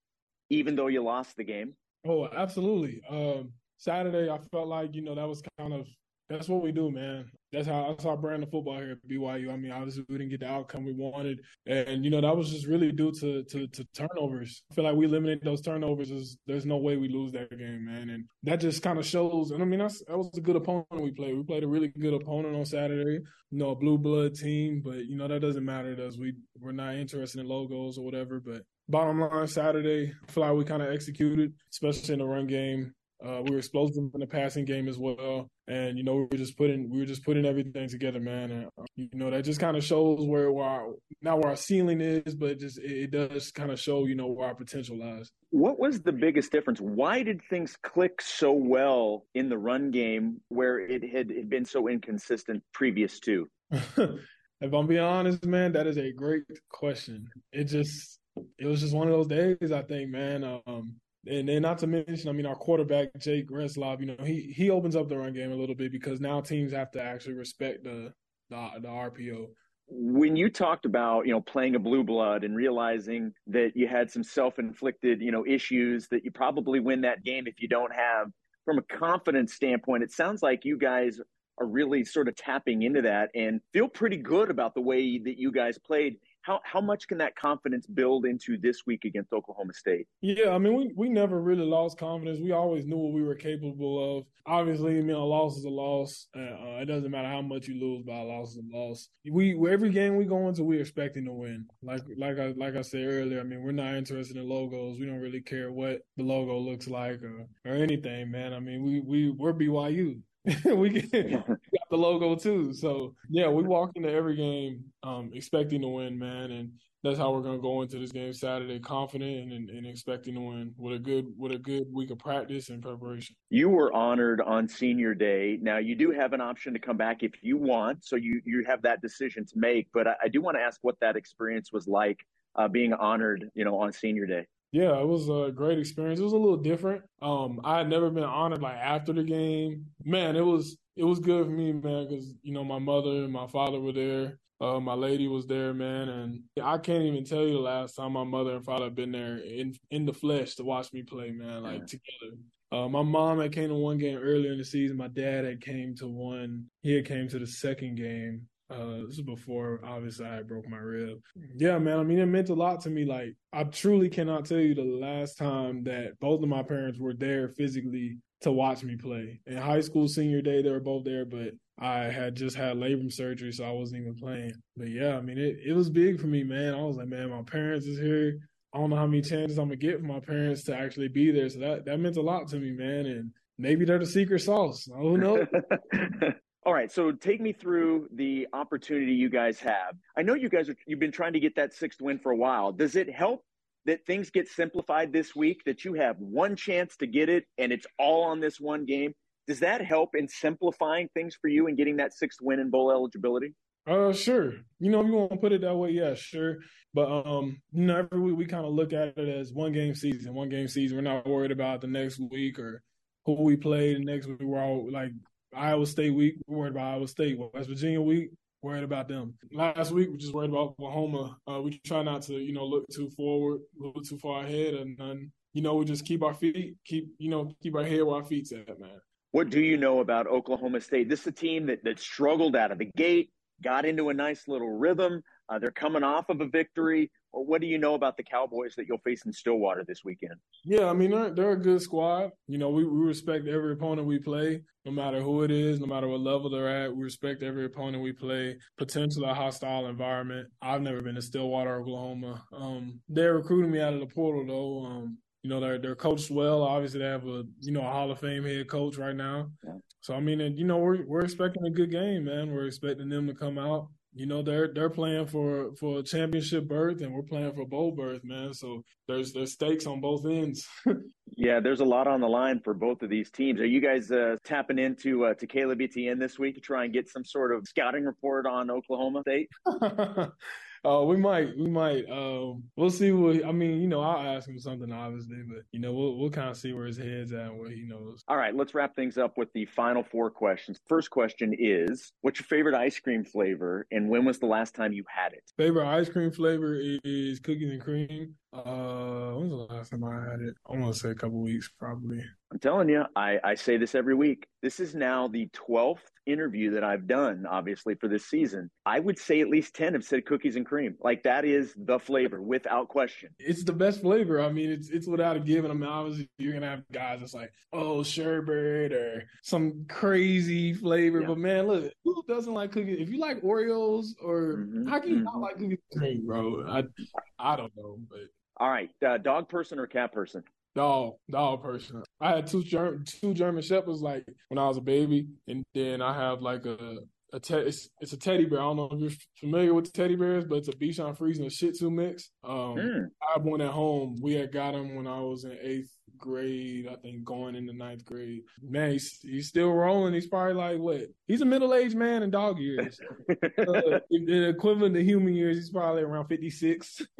even though you lost the game? Oh, absolutely. Um, Saturday, I felt like you know that was kind of that's what we do, man. That's how that's our brand of football here at BYU. I mean, obviously we didn't get the outcome we wanted, and you know that was just really due to to, to turnovers. I feel like we eliminate those turnovers. Is there's no way we lose that game, man, and that just kind of shows. And I mean, that's that was a good opponent we played. We played a really good opponent on Saturday. You know, a blue blood team, but you know that doesn't matter to us. We we're not interested in logos or whatever. But bottom line, Saturday, I feel like we kind of executed, especially in the run game. Uh, we were explosive in the passing game as well, and you know we were just putting we were just putting everything together, man. And uh, you know that just kind of shows where, where our, not where our ceiling is, but just it, it does kind of show you know where our potential lies. What was the biggest difference? Why did things click so well in the run game where it had, had been so inconsistent previous to? if I'm being honest, man, that is a great question. It just it was just one of those days, I think, man. Um, and then not to mention, I mean, our quarterback Jake Retzlaff, you know, he he opens up the run game a little bit because now teams have to actually respect the the, the RPO. When you talked about you know playing a blue blood and realizing that you had some self inflicted you know issues that you probably win that game if you don't have from a confidence standpoint, it sounds like you guys are really sort of tapping into that and feel pretty good about the way that you guys played how how much can that confidence build into this week against Oklahoma State? Yeah, I mean, we we never really lost confidence. We always knew what we were capable of. Obviously, I mean, a loss is a loss. Uh, it doesn't matter how much you lose by a loss is a loss. We every game we go into, we're expecting to win. Like like I like I said earlier, I mean, we're not interested in logos. We don't really care what the logo looks like or or anything, man. I mean, we we we're BYU. we get, got the logo too. So yeah, we walk into every game um, expecting to win, man, and that's how we're gonna go into this game Saturday, confident and, and, expecting to win with a good with a good week of practice and preparation. You were honored on Senior Day. Now you do have an option to come back if you want, so you you have that decision to make. But I, I do want to ask what that experience was like uh, being honored, you know, on Senior Day. Yeah, it was a great experience. It was a little different. Um, I had never been honored like after the game. Man, it was it was good for me, man, because you know my mother and my father were there. Uh, my lady was there, man, and I can't even tell you the last time my mother and father have been there in in the flesh to watch me play, man, like together. Uh, my mom had came to one game earlier in the season. My dad had came to one. He had came to the second game. Uh, this is before obviously I broke my rib. Yeah, man. I mean, it meant a lot to me. Like, I truly cannot tell you the last time that both of my parents were there physically to watch me play. In high school, senior day, they were both there, but I had just had labrum surgery, so I wasn't even playing. But yeah, I mean, it, it was big for me, man. I was like, man, my parents is here. I don't know how many chances I'm gonna get for my parents to actually be there. So that that meant a lot to me, man. And maybe they're the secret sauce. Who knows? All right, so take me through the opportunity you guys have. I know you guys are, you've been trying to get that sixth win for a while. Does it help that things get simplified this week? That you have one chance to get it, and it's all on this one game. Does that help in simplifying things for you and getting that sixth win in bowl eligibility? Uh, sure. You know, you want to put it that way, yeah, sure. But um, you know, every week we kind of look at it as one game season, one game season. We're not worried about the next week or who we play the next week. We're all like Iowa State week, we're worried about Iowa State. West Virginia week, worried about them. Last week, we're just worried about Oklahoma. Uh, we try not to, you know, look too forward, look too far ahead, and then, you know, we just keep our feet, keep, you know, keep our head where our feet's at, man. What do you know about Oklahoma State? This is a team that, that struggled out of the gate, got into a nice little rhythm. Uh, they're coming off of a victory. What do you know about the Cowboys that you'll face in Stillwater this weekend? Yeah, I mean they're they're a good squad. You know, we, we respect every opponent we play, no matter who it is, no matter what level they're at. We respect every opponent we play. Potentially a hostile environment. I've never been to Stillwater, Oklahoma. Um, they're recruiting me out of the portal though. Um, you know, they're they're coached well. Obviously, they have a you know a Hall of Fame head coach right now. Yeah. So I mean, you know, we're we're expecting a good game, man. We're expecting them to come out you know they're they're playing for for a championship berth and we're playing for bowl berth man. So there's there's stakes on both ends. Yeah there's a lot on the line for both of these teams. Are you guys uh, tapping into uh, to caleb etienne this week to try and get some sort of scouting report on oklahoma state Uh, we might, we might. Um, we'll see what. I mean, you know, I'll ask him something obviously, but you know, we'll we'll kind of see where his head's at and what he knows. All right, let's wrap things up with the final four questions. First question is, what's your favorite ice cream flavor, and when was the last time you had it? Favorite ice cream flavor is cookies and cream. Uh, when was the last time I had it? I want to say a couple weeks, probably. I'm telling you, I, I say this every week. This is now the 12th interview that I've done, obviously, for this season. I would say at least 10 have said cookies and cream. Like that is the flavor without question. It's the best flavor. I mean, it's it's without a given. I mean, obviously, you're going to have guys that's like, oh, sherbet or some crazy flavor. Yeah. But man, look, who doesn't like cookies? If you like Oreos or mm-hmm. how can you mm-hmm. not like cookies and cream, bro? I, I don't know, but. All right, uh, dog person or cat person? Dog, dog person. I had two German, two German shepherds like when I was a baby, and then I have like a a te- it's, it's, a teddy bear. I don't know if you're familiar with the teddy bears, but it's a Bichon Frise and a Shih Tzu mix. Um, mm. I have one at home. We had got him when I was in eighth grade, I think, going into ninth grade. Man, he's, he's still rolling. He's probably like what? He's a middle aged man in dog years. uh, equivalent to human years, he's probably around fifty six.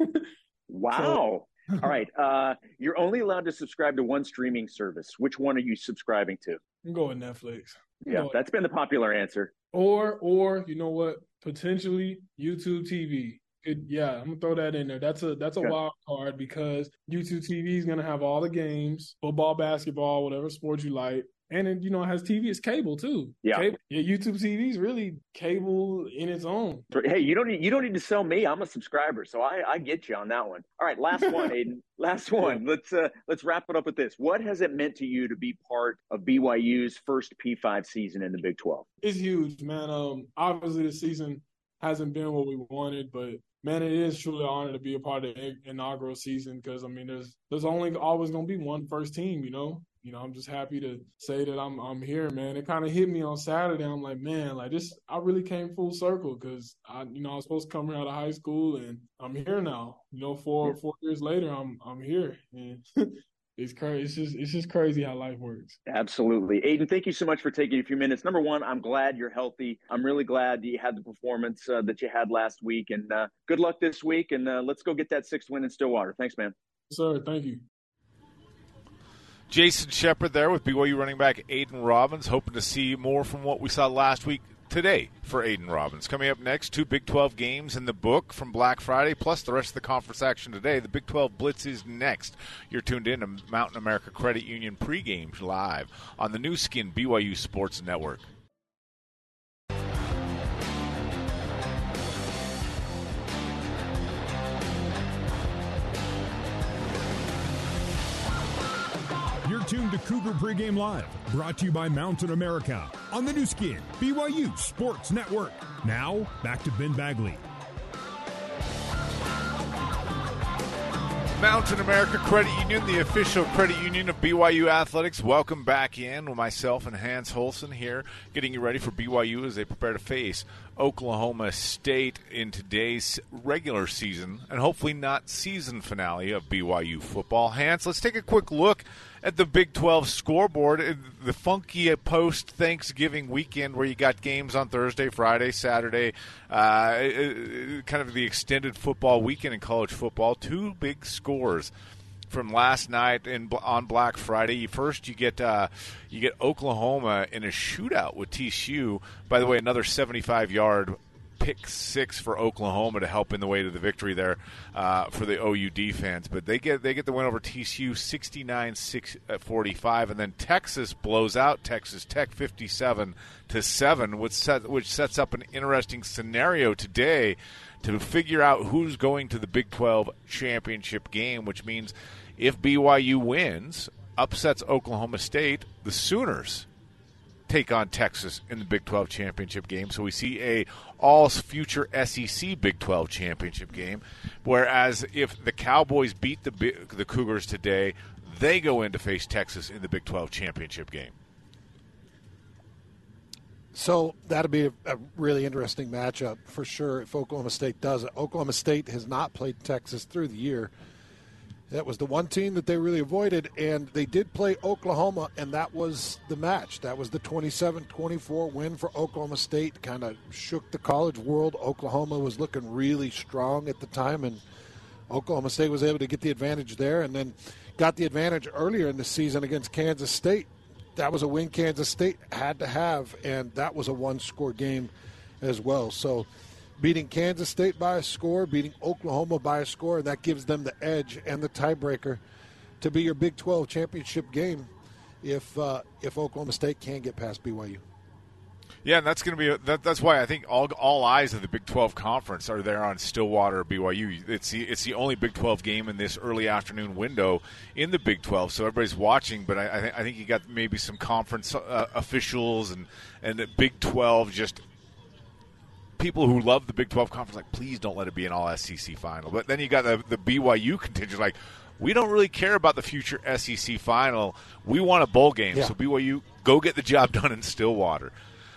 Wow. So, All right. Uh, you're only allowed to subscribe to one streaming service. Which one are you subscribing to? I'm going Netflix. I'm yeah, that's been the popular answer. Or, or you know what? Potentially YouTube TV. It, yeah, I'm gonna throw that in there. That's a that's a wild card because YouTube TV is gonna have all the games, football, basketball, whatever sport you like and it, you know, it has TV. It's cable too. Yeah. Cable, yeah. YouTube TV is really cable in its own. Hey, you don't need you don't need to sell me. I'm a subscriber, so I, I get you on that one. All right, last one, Aidan. Last one. Let's uh, let's wrap it up with this. What has it meant to you to be part of BYU's first P5 season in the Big 12? It's huge, man. Um, obviously the season hasn't been what we wanted, but man, it is truly an honor to be a part of the inaugural season because I mean, there's there's only always going to be one first team, you know you know, I'm just happy to say that I'm I'm here, man. It kind of hit me on Saturday. I'm like, man, like this, I really came full circle because I, you know, I was supposed to come out of high school and I'm here now. You know, four four years later, I'm I'm here, and it's crazy. It's just it's just crazy how life works. Absolutely, Aidan. Thank you so much for taking a few minutes. Number one, I'm glad you're healthy. I'm really glad you had the performance uh, that you had last week, and uh, good luck this week. And uh, let's go get that sixth win in Stillwater. Thanks, man. Sir, thank you. Jason Shepard there with BYU running back Aidan Robbins, hoping to see more from what we saw last week today for Aidan Robbins. Coming up next, two Big 12 games in the book from Black Friday, plus the rest of the conference action today. The Big 12 Blitz is next. You're tuned in to Mountain America Credit Union pregame live on the Nu Skin BYU Sports Network. Tuned to Cougar Pregame Live, brought to you by Mountain America on the Nu Skin, BYU Sports Network. Now, back to Ben Bagley. Mountain America Credit Union, the official credit union of BYU Athletics. Welcome back in with myself and Hans Olsen here, getting you ready for BYU as they prepare to face Oklahoma State in today's regular season and hopefully not season finale of BYU football. Hans, let's take a quick look at the Big 12 scoreboard. The funky post Thanksgiving weekend where you got games on Thursday, Friday, Saturday, uh, kind of the extended football weekend in college football. Two big scores from last night in, on Black Friday. First, you get uh, you get Oklahoma in a shootout with TCU. By the way, another 75 yard pick six for Oklahoma to help in the way to the victory there uh, for the OU defense. But they get they get the win over TCU 69 45, and then Texas blows out Texas Tech 57 to seven, which set, which sets up an interesting scenario today to figure out who's going to the Big 12 championship game, which means if BYU wins, upsets Oklahoma State, the Sooners take on Texas in the Big 12 championship game. So we see a all future SEC Big 12 championship game. Whereas if the Cowboys beat the the Cougars today, they go in to face Texas in the Big 12 championship game. So that'll be a, a, really interesting matchup for sure if Oklahoma State does it. Oklahoma State has not played Texas through the year. That was the one team that they really avoided, and they did play Oklahoma, and that was the match. That was the 27 24 win for Oklahoma State. Kind of shook the college world. Oklahoma was looking really strong at the time, and Oklahoma State was able to get the advantage there, and then got the advantage earlier in the season against Kansas State that was a win Kansas State had to have, and that was a one score game as well. So beating Kansas State by a score, beating Oklahoma by a score, that gives them the edge and the tiebreaker to be your Big 12 championship game if uh, if Oklahoma State can get past BYU. Yeah, and that's going to be a, that, that's why I think all all eyes of the Big 12 conference are there on Stillwater BYU. It's the it's the only Big 12 game in this early afternoon window in the Big 12, so everybody's watching. But I, I, th- I think you got maybe some conference uh, officials and and the Big 12 just people who love the Big 12 conference like please don't let it be an all SEC final. But then you got the the BYU contingent like we don't really care about the future SEC final. We want a bowl game. Yeah. So BYU go get the job done in Stillwater.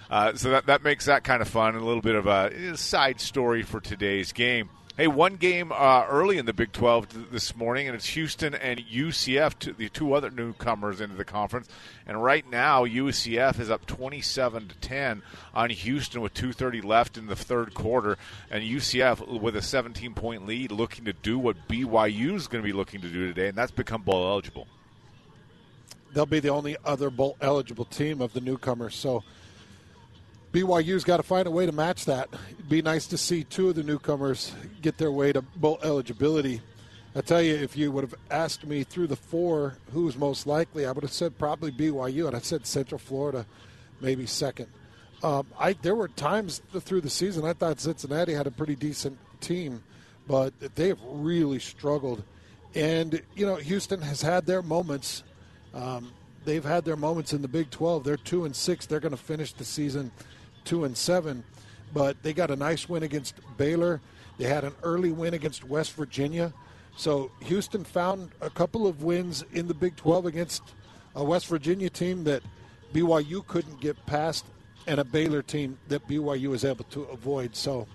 Uh, so that, that makes that kind of fun. A little bit of a side story for today's game. Hey, one game uh, early in the Big 12 this morning, and it's Houston and UCF, the two other newcomers into the conference. And right now, UCF is up 27 to 10 on Houston with 2:30 left in the third quarter, and UCF with a 17 point lead, looking to do what BYU is going to be looking to do today, and that's become bowl eligible. They'll be the only other bowl eligible team of the newcomers. So BYU's got to find a way to match that. It'd be nice to see two of the newcomers get their way to bowl eligibility. I tell you, if you would have asked me through the four who was most likely, I would have said probably BYU, and I said Central Florida, maybe second. Um, I there were times through the season I thought Cincinnati had a pretty decent team, but they have really struggled. And you know, Houston has had their moments. Um, they've had their moments in the Big 12. They're two and six. They're going to finish the season two and seven, but they got a nice win against Baylor. They had an early win against West Virginia. So Houston found a couple of wins in the Big 12 against a West Virginia team that BYU couldn't get past, and a Baylor team that BYU was able to avoid. So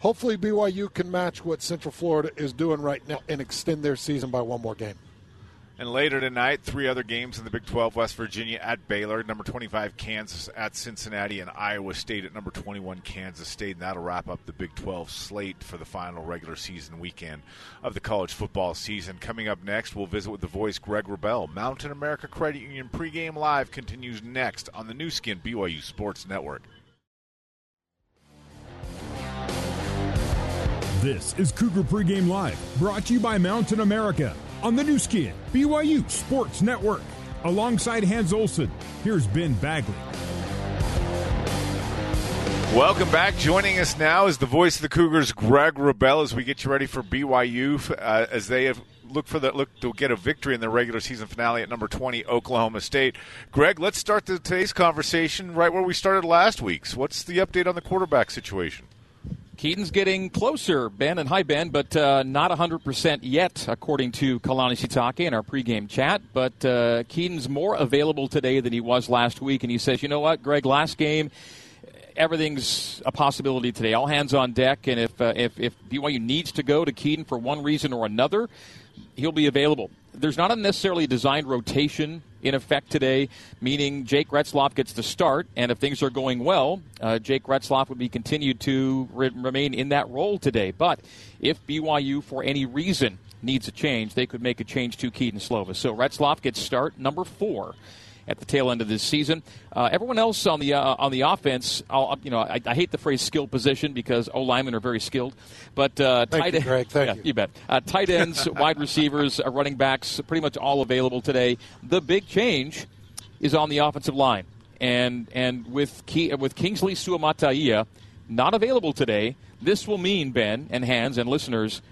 hopefully BYU can match what Central Florida is doing right now and extend their season by one more game. And later tonight, three other games in the Big 12 West Virginia at Baylor, number 25 Kansas at Cincinnati, and Iowa State at number 21 Kansas State. And that'll wrap up the Big 12 slate for the final regular season weekend of the college football season. Coming up next, we'll visit with the voice Greg Wrubell. Mountain America Credit Union pregame live continues next on the Nu Skin BYU Sports Network. This is Cougar Pregame Live, brought to you by Mountain America on the Nu Skin, BYU Sports Network. Alongside Hans Olsen, here's Ben Bagley. Welcome back. Joining us now is the voice of the Cougars, Greg Wrubell, as we get you ready for BYU uh, as they have look for the look to get a victory in the regular season finale at number 20 Oklahoma State. Greg, let's start the, today's conversation right where we started last week's. What's the update on the quarterback situation? Kedon's getting closer, Ben and hi Ben, but uh, not 100% yet, according to Kalani Sitake in our pregame chat. But uh, Kedon's more available today than he was last week, and he says, you know what, Greg, last game everything's a possibility today. All hands on deck, and if uh, if if BYU needs to go to Kedon for one reason or another, he'll be available. There's not a necessarily designed rotation in effect today, meaning Jake Retzlaff gets to start, and if things are going well, uh, Jake Retzlaff would be continued to re- remain in that role today. But if BYU, for any reason, needs a change, they could make a change to Kedon Slovis. So Retzlaff gets start number four at the tail end of this season. Uh, everyone else on the uh, on the offense, I'll, you know, I, I, hate the phrase skill position because O linemen are very skilled, but uh, tight you, Greg. Yeah, you. you bet. Uh, tight ends, wide receivers, uh, running backs, pretty much all available today. The big change is on the offensive line, and and with Key, with Kingsley Suamataia not available today, this will mean Ben and Hans and listeners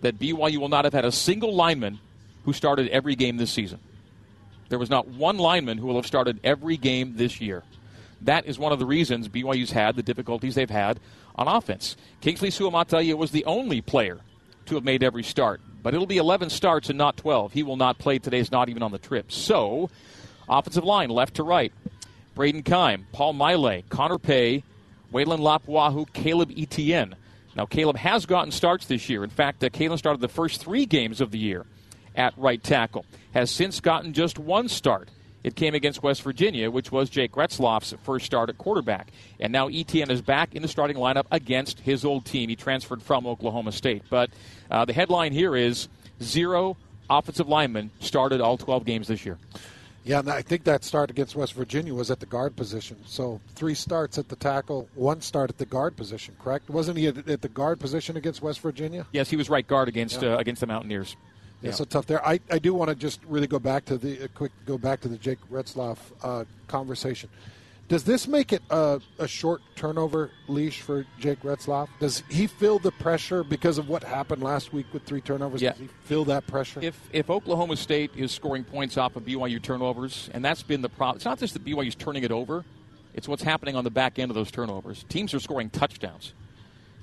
that BYU will not have had a single lineman who started every game this season. There was not one lineman who will have started every game this year. That is one of the reasons BYU's had the difficulties they've had on offense. Kingsley Suamataia was the only player to have made every start, but it'll be 11 starts and not 12. He will not play today, is not even on the trip. So, offensive line, left to right. Braden Keim, Paul Maile, Connor Pay, Weylin Lapuaho, Caleb Etienne. Now, Caleb has gotten starts this year. In fact, uh, Caleb started the first three games of the year at right tackle. Has since gotten just one start. It came against West Virginia, which was Jake Retzlaff's first start at quarterback. And now Etienne is back in the starting lineup against his old team. He transferred from Oklahoma State. But uh, the headline here is zero offensive linemen started all 12 games this year. Yeah, and I think that start against West Virginia was at the guard position. So three starts at the tackle, one start at the guard position. Correct? Wasn't he at, at the guard position against West Virginia? Yes, he was right guard against yeah. uh, against the Mountaineers. Yeah, so tough there. I, I do want to just really go back to the uh, quick go back to the Jake Retzlaff uh, conversation. Does this make it a, a, short turnover leash for Jake Retzlaff? Does he feel the pressure because of what happened last week with three turnovers? Yeah. Does he feel that pressure? If if Oklahoma State is scoring points off of BYU turnovers, and that's been the problem, it's not just that BYU's turning it over; it's what's happening on the back end of those turnovers. Teams are scoring touchdowns.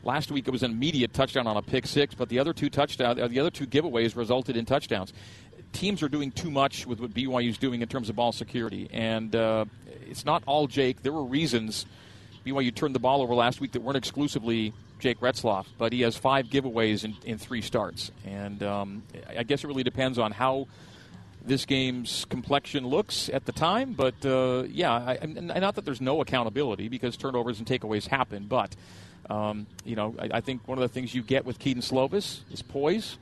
Last week it was an immediate touchdown on a pick six, but the other two touchdowns, uh, the other two giveaways resulted in touchdowns. Teams are doing too much with what BYU is doing in terms of ball security, and uh, it's not all Jake. There were reasons BYU turned the ball over last week that weren't exclusively Jake Retzlaff, but he has five giveaways in, in three starts, and um, I guess it really depends on how this game's complexion looks at the time. But uh, yeah, I, not that there's no accountability because turnovers and takeaways happen, but um, you know, I, I, think one of the things you get with Kedon Slovis is poise,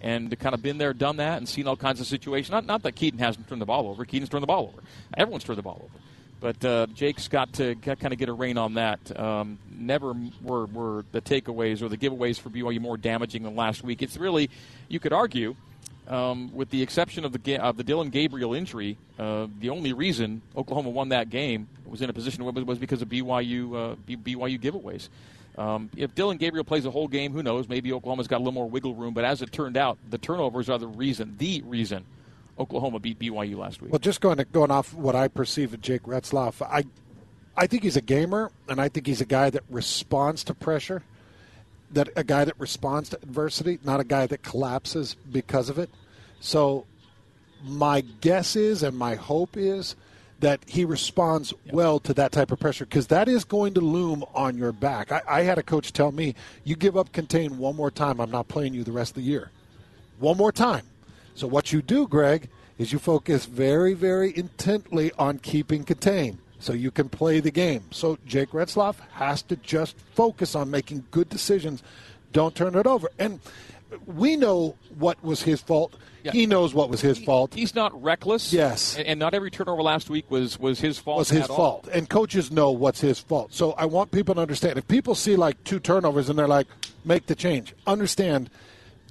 and to kind of been there, done that, and seen all kinds of situations. Not, not that Kedon hasn't turned the ball over. Kedon's turned the ball over. Everyone's turned the ball over. But uh, Jake's got to kind of get a rein on that. Um, never were, were the takeaways or the giveaways for BYU more damaging than last week. It's really, you could argue, um, with the exception of the of the Dillon Gabriel injury, uh, the only reason Oklahoma won that game was in a position was because of BYU uh, BYU giveaways. Um, if Dillon Gabriel plays a whole game, who knows? Maybe Oklahoma's got a little more wiggle room. But as it turned out, the turnovers are the reason, the reason Oklahoma beat BYU last week. Well, just going to, going off what I perceive of Jake Retzlaff, I I think he's a gamer, and I think he's a guy that responds to pressure that a guy that responds to adversity, not a guy that collapses because of it. So my guess is and my hope is that he responds yep. well to that type of pressure because that is going to loom on your back. I, I, had a coach tell me, "You give up contain one more time, I'm not playing you the rest of the year. One more time." So what you do, Greg, is you focus very, very intently on keeping contain so you can play the game. So Jake Retzlaff has to just focus on making good decisions. Don't turn it over. And we know what was his fault. Yeah. He knows what was his he, fault. He's not reckless. Yes, and, and, not every turnover last week was was his fault. Was his fault, all. and coaches know what's his fault. So I want people to understand. If people see like two turnovers and they're like, "Make the change," understand,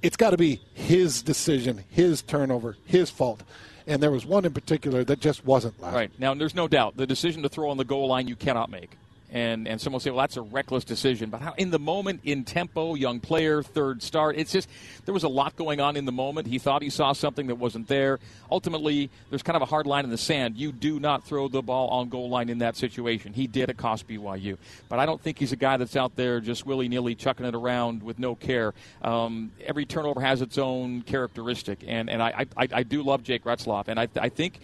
it's got to be his decision, his turnover, his fault and there was one in particular that just wasn't loud. Right now, there's no doubt the decision to throw on the goal line you cannot make and and someone will say, well, that's a reckless decision. But how, in the moment, in tempo, young player, third start, it's just there was a lot going on in the moment. He thought he saw something that wasn't there. Ultimately, there's kind of a hard line in the sand. You do not throw the ball on goal line in that situation. He did at cost BYU, but I don't think he's a guy that's out there just willy nilly chucking it around with no care. Um, every turnover has its own characteristic, and and I I, I do love Jake Retzlaff, and I I think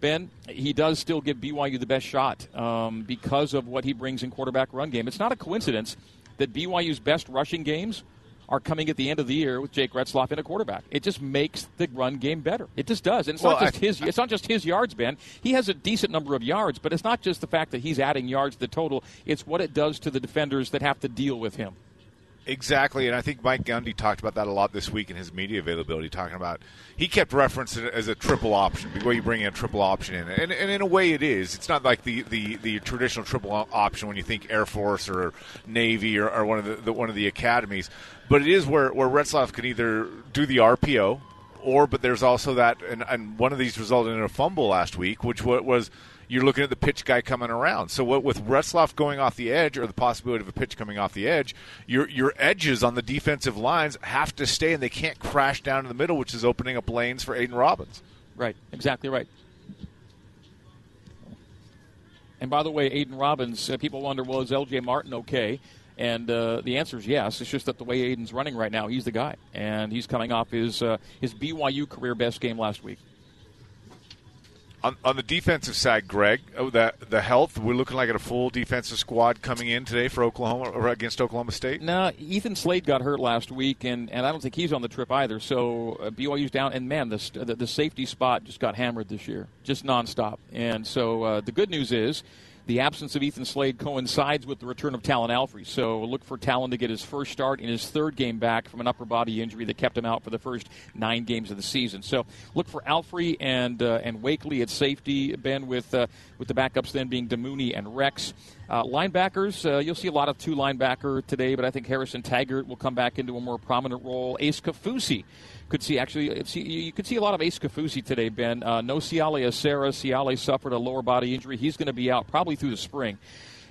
Ben, he does still give BYU the best shot um, because of what he brings in quarterback run game. It's not a coincidence that BYU's best rushing games are coming at the end of the year with Jake Retzlaff in a quarterback. It just makes the run game better. It just does. And it's well, not just I, his. It's not just his yards, Ben. He has a decent number of yards, but it's not just the fact that he's adding yards to the total. It's what it does to the defenders that have to deal with him. Exactly, and I think Mike Gundy talked about that a lot this week in his media availability, talking about he kept referencing it as a triple option before you bring in a triple option in, and, and in a way it is. It's not like the, the, the traditional triple option when you think Air Force or Navy or, or one of the, the, one of the academies, but it is where where Retzlaff can either do the RPO or, but there's also that, and, and one of these resulted in a fumble last week, which was you're looking at the pitch guy coming around. So what, with Retzlaff going off the edge, or the possibility of a pitch coming off the edge, your your edges on the defensive lines have to stay, and they can't crash down in the middle, which is opening up lanes for Aidan Robbins. Right, exactly right. And by the way, Aidan Robbins, uh, people wonder, well, is L.J. Martin okay? And uh, the answer is yes. It's just that the way Aidan's running right now, he's the guy, and he's coming off his uh, his BYU career best game last week. On, on, the defensive side, Greg, oh, the the health, we're looking like at a full defensive squad coming in today for Oklahoma or against Oklahoma State. No, Ethan Slade got hurt last week, and, and I don't think he's on the trip either. So uh, BYU's down, and man, the, the, the safety spot just got hammered this year, just nonstop. And so uh, the good news is the absence of Ethan Slade coincides with the return of Talan Alfrey. So look for Talan to get his first start in his third game back from an upper body injury that kept him out for the first nine games of the season. So look for Alfrey and uh, and Wakley at safety. Ben with uh, with the backups then being Damuni and Rex. Uh, linebackers, uh, you'll see a lot of two linebacker today, but I think Harrison Taggart will come back into a more prominent role. Ace Kaufusi could see actually see, you could see a lot of Ace Kaufusi today, Ben. Uh, no Siale Esera. Siale suffered a lower body injury. He's going to be out probably through the spring.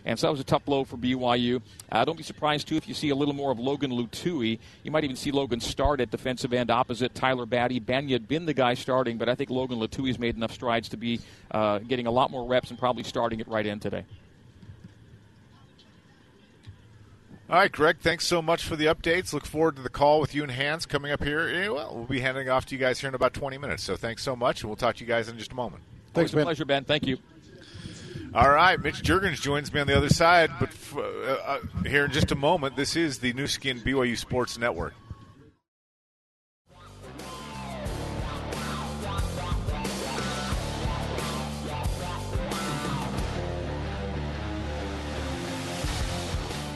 And so that was a tough blow for BYU. Uh, don't be surprised, too, if you see a little more of Logan Lutui. You might even see Logan start at defensive end opposite Tyler Batty. Bagnah had been the guy starting, but I think Logan Lutui's made enough strides to be uh, getting a lot more reps and probably starting at right end today. All right, Greg, thanks so much for the updates. Look forward to the call with you and Hans coming up here. Eh, well, we'll be handing off to you guys here in about 20 minutes. So thanks so much, and we'll talk to you guys in just a moment. Thanks, Ben. pleasure, Ben. Thank you. All right, Mitch Juergens joins me on the other side, but uh, uh, here in just a moment, this is the Nu Skin BYU Sports Network.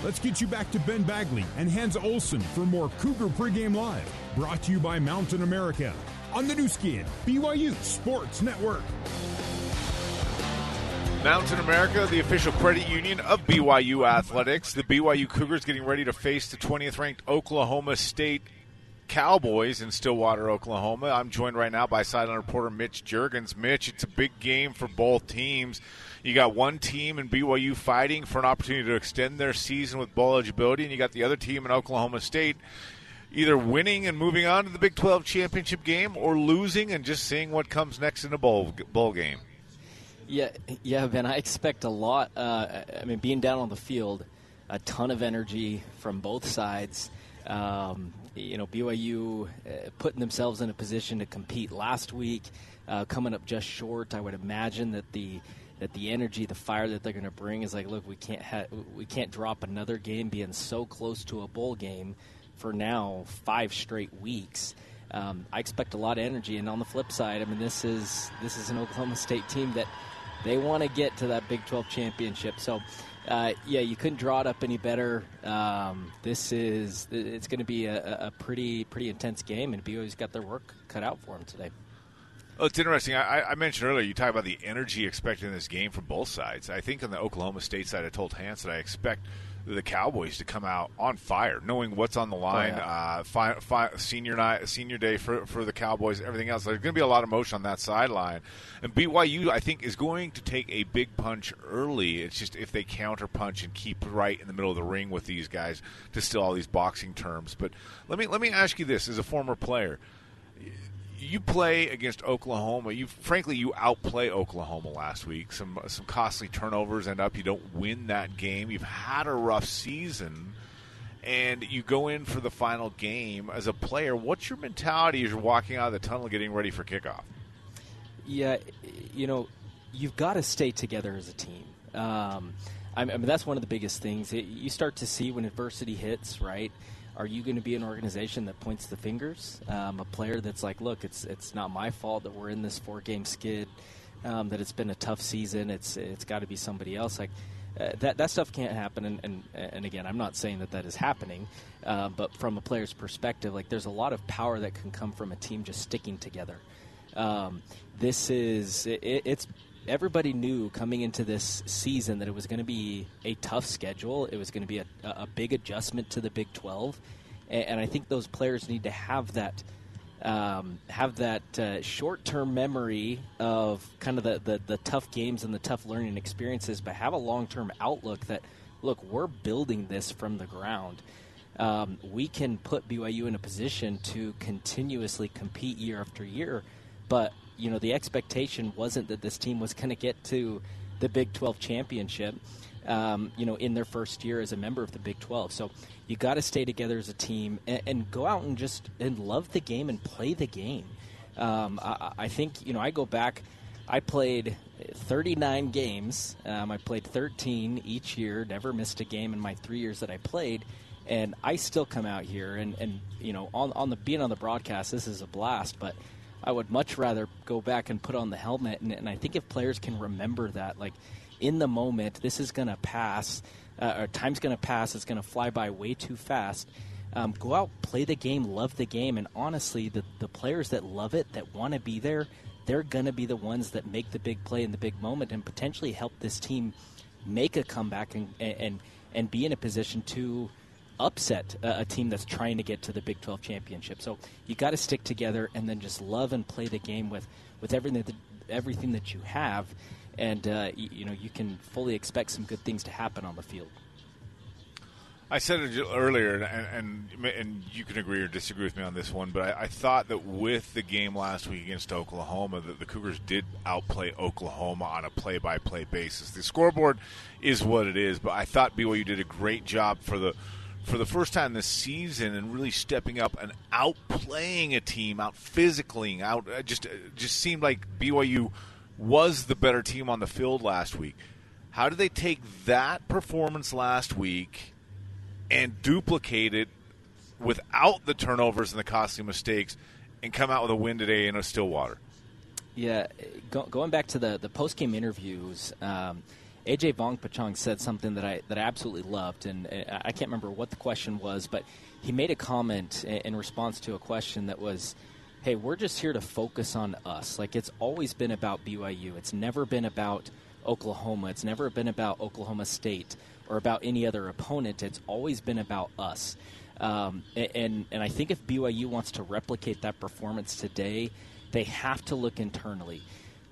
Let's get you back to Ben Bagley and Hans Olsen for more Cougar Pregame Live, brought to you by Mountain America on the Nu Skin, BYU Sports Network. Mountain America, the official credit union of BYU Athletics. The BYU Cougars getting ready to face the 20th ranked Oklahoma State Cowboys in Stillwater, Oklahoma. I'm joined right now by sideline reporter Mitch Juergens. Mitch, it's a big game for both teams. You got one team in BYU fighting for an opportunity to extend their season with bowl eligibility, and you got the other team in Oklahoma State either winning and moving on to the Big 12 championship game or losing and just seeing what comes next in a bowl bowl game. Yeah, yeah, Ben. I expect a lot. Uh, I mean, being down on the field, a ton of energy from both sides. Um, you know, BYU uh, putting themselves in a position to compete last week, uh, coming up just short. I would imagine that the that the energy, the fire that they're going to bring is like, look, we can't ha- we can't drop another game being so close to a bowl game for now five straight weeks. Um, I expect a lot of energy, and on the flip side, I mean, this is this is an Oklahoma State team that they want to get to that Big 12 championship. So, uh, yeah, you couldn't draw it up any better. Um, this is it's going to be a, a, pretty pretty intense game, and BYU's got their work cut out for them today. Oh, it's interesting. I, I, mentioned earlier you talk about the energy expected in this game from both sides. I think on the Oklahoma State side, I told Hans that I expect the Cowboys to come out on fire, knowing what's on the line. Oh, yeah. uh, fi- fi- senior night, senior day for for the Cowboys, everything else. There's going to be a lot of motion on that sideline, and BYU I think is going to take a big punch early. It's just if they counter punch and keep right in the middle of the ring with these guys to steal all these boxing terms. But let me let me ask you this: as a former player you play against Oklahoma. You frankly you outplay Oklahoma last week. Some some costly turnovers end up you don't win that game. You've had a rough season and you go in for the final game as a player. What's your mentality as you're walking out of the tunnel getting ready for kickoff? Yeah, you know, you've got to stay together as a team. Um, I mean, that's one of the biggest things. It, you start to see when adversity hits, right? Are you going to be an organization that points the fingers? Um, a player that's like, look, it's it's not my fault that we're in this four game skid, um, that it's been a tough season. It's it's got to be somebody else. Like uh, that that stuff can't happen. And, and and again, I'm not saying that that is happening, uh, but from a player's perspective, like there's a lot of power that can come from a team just sticking together. Um, this is it, it's everybody knew coming into this season that it was going to be a tough schedule. It was going to be a, a big adjustment to the Big 12, and, and, I think those players need to have that um, have that uh, short term memory of kind of the, the, the tough games and the tough learning experiences, but have a long term outlook that look we're building this from the ground. Um, we can put BYU in a position to continuously compete year after year, but you know the expectation wasn't that this team was going to get to the Big 12 championship. Um, you know, in their first year as a member of the Big 12. So you got to stay together as a team and, and, go out and just and love the game and play the game. Um, I, I, think you know I go back. I played 39 games. Um, I played 13 each year. Never missed a game in my three years that I played. And I still come out here and, and you know on on the being on the broadcast. This is a blast, but I would much rather go back and put on the helmet. And, and I think if players can remember that, like in the moment, this is going to pass, uh, or time's going to pass, it's going to fly by way too fast. Um, go out, play the game, love the game, and honestly, the, the players that love it, that want to be there, they're going to be the ones that make the big play in the big moment and potentially help this team make a comeback and and and be in a position to upset a, team that's trying to get to the Big 12 championship. So you got to stick together and then just love and play the game with, with everything that, everything that you have, and uh, you, you know you can fully expect some good things to happen on the field. I said it earlier, and, and, and you can agree or disagree with me on this one, but I, I thought that with the game last week against Oklahoma, that the Cougars did outplay Oklahoma on a play-by-play basis. The scoreboard is what it is, but I thought BYU did a great job for the for the first time this season and really stepping up and outplaying a team, out physically, out uh, just uh, just seemed like BYU was the better team on the field last week. How do they take that performance last week and duplicate it without the turnovers and the costly mistakes and come out with a win today in a Stillwater? Yeah, go, going back to the the post game interviews. Um, AJ Vongphachanh said something that I that I absolutely loved, and uh, I can't remember what the question was, but he made a comment in response to a question that was, "Hey, we're just here to focus on us. Like it's always been about BYU. It's never been about Oklahoma. It's never been about Oklahoma State or about any other opponent. It's always been about us." Um, and and I think if BYU wants to replicate that performance today, they have to look internally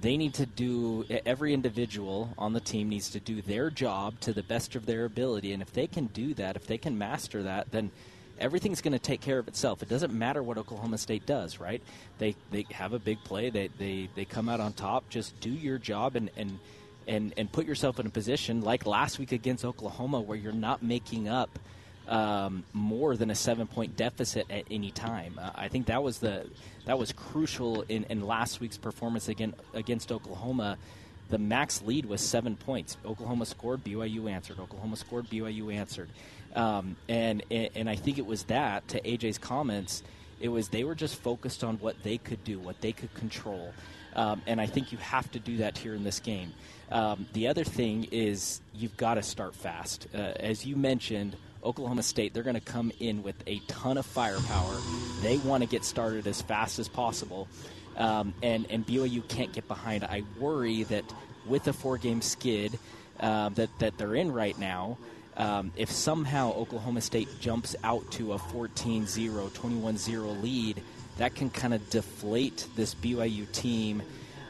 they need to do every individual on the team needs to do their job to the best of their ability. And if they can do that if they can master that then everything's going to take care of itself. It doesn't matter what oklahoma state does right? They they have a big play. They they, they come out on top. Just do your job and and and, and put yourself in a position like last week against Oklahoma where you're not making up um, more than a seven point deficit at any time. Uh, I think that was the that was crucial in, in last week's performance against against Oklahoma. The max lead was seven points. Oklahoma scored, BYU answered. Oklahoma scored, BYU answered, um, and and I think it was that to AJ's comments. It was they were just focused on what they could do, what they could control, um, and I think you have to do that here in this game. Um, the other thing is you've got to start fast, uh, as you mentioned. Oklahoma State, they're going to come in with a ton of firepower. They want to get started as fast as possible. Um, and, and BYU can't get behind. I worry that with a four game skid uh, that, that they're in right now, um, if somehow Oklahoma State jumps out to a 14 0, 21 0 lead, that can kind of deflate this BYU team,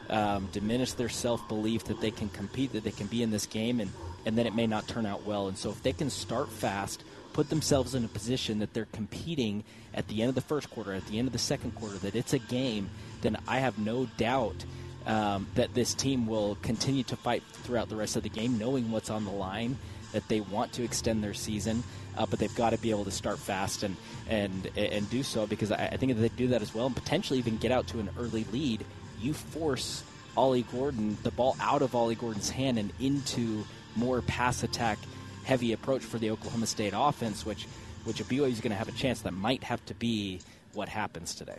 um, diminish their self belief that they can compete, that they can be in this game, and and then it may not turn out well. And so if they can start fast, put themselves in a position that they're competing at the end of the first quarter, at the end of the second quarter, that it's a game, then I have no doubt um, that this team will continue to fight throughout the rest of the game, knowing what's on the line, that they want to extend their season. Uh, but they've got to be able to start fast and and and do so because I, I think if they do that as well, and potentially even get out to an early lead, you force Ollie Gordon the ball out of Ollie Gordon's hand and into more pass attack heavy approach for the Oklahoma State offense, which which if BYU is going to have a chance, that might have to be what happens today.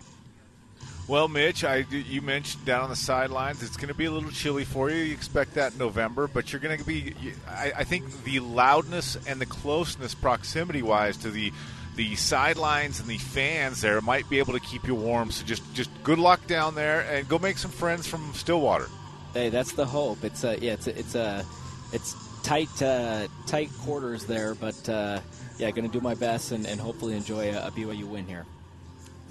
Well, Mitch, I, you mentioned down on the sidelines, it's going to be a little chilly for you. You expect that in November, but you're going to be. I, I think the loudness and the closeness, proximity-wise, to the the sidelines and the fans there might be able to keep you warm. So just just good luck down there, and go make some friends from Stillwater. Hey, that's the hope. It's a yeah, it's a, it's a it's tight uh, tight quarters there, but uh, yeah, going to do my best and, and hopefully enjoy a, a BYU win here.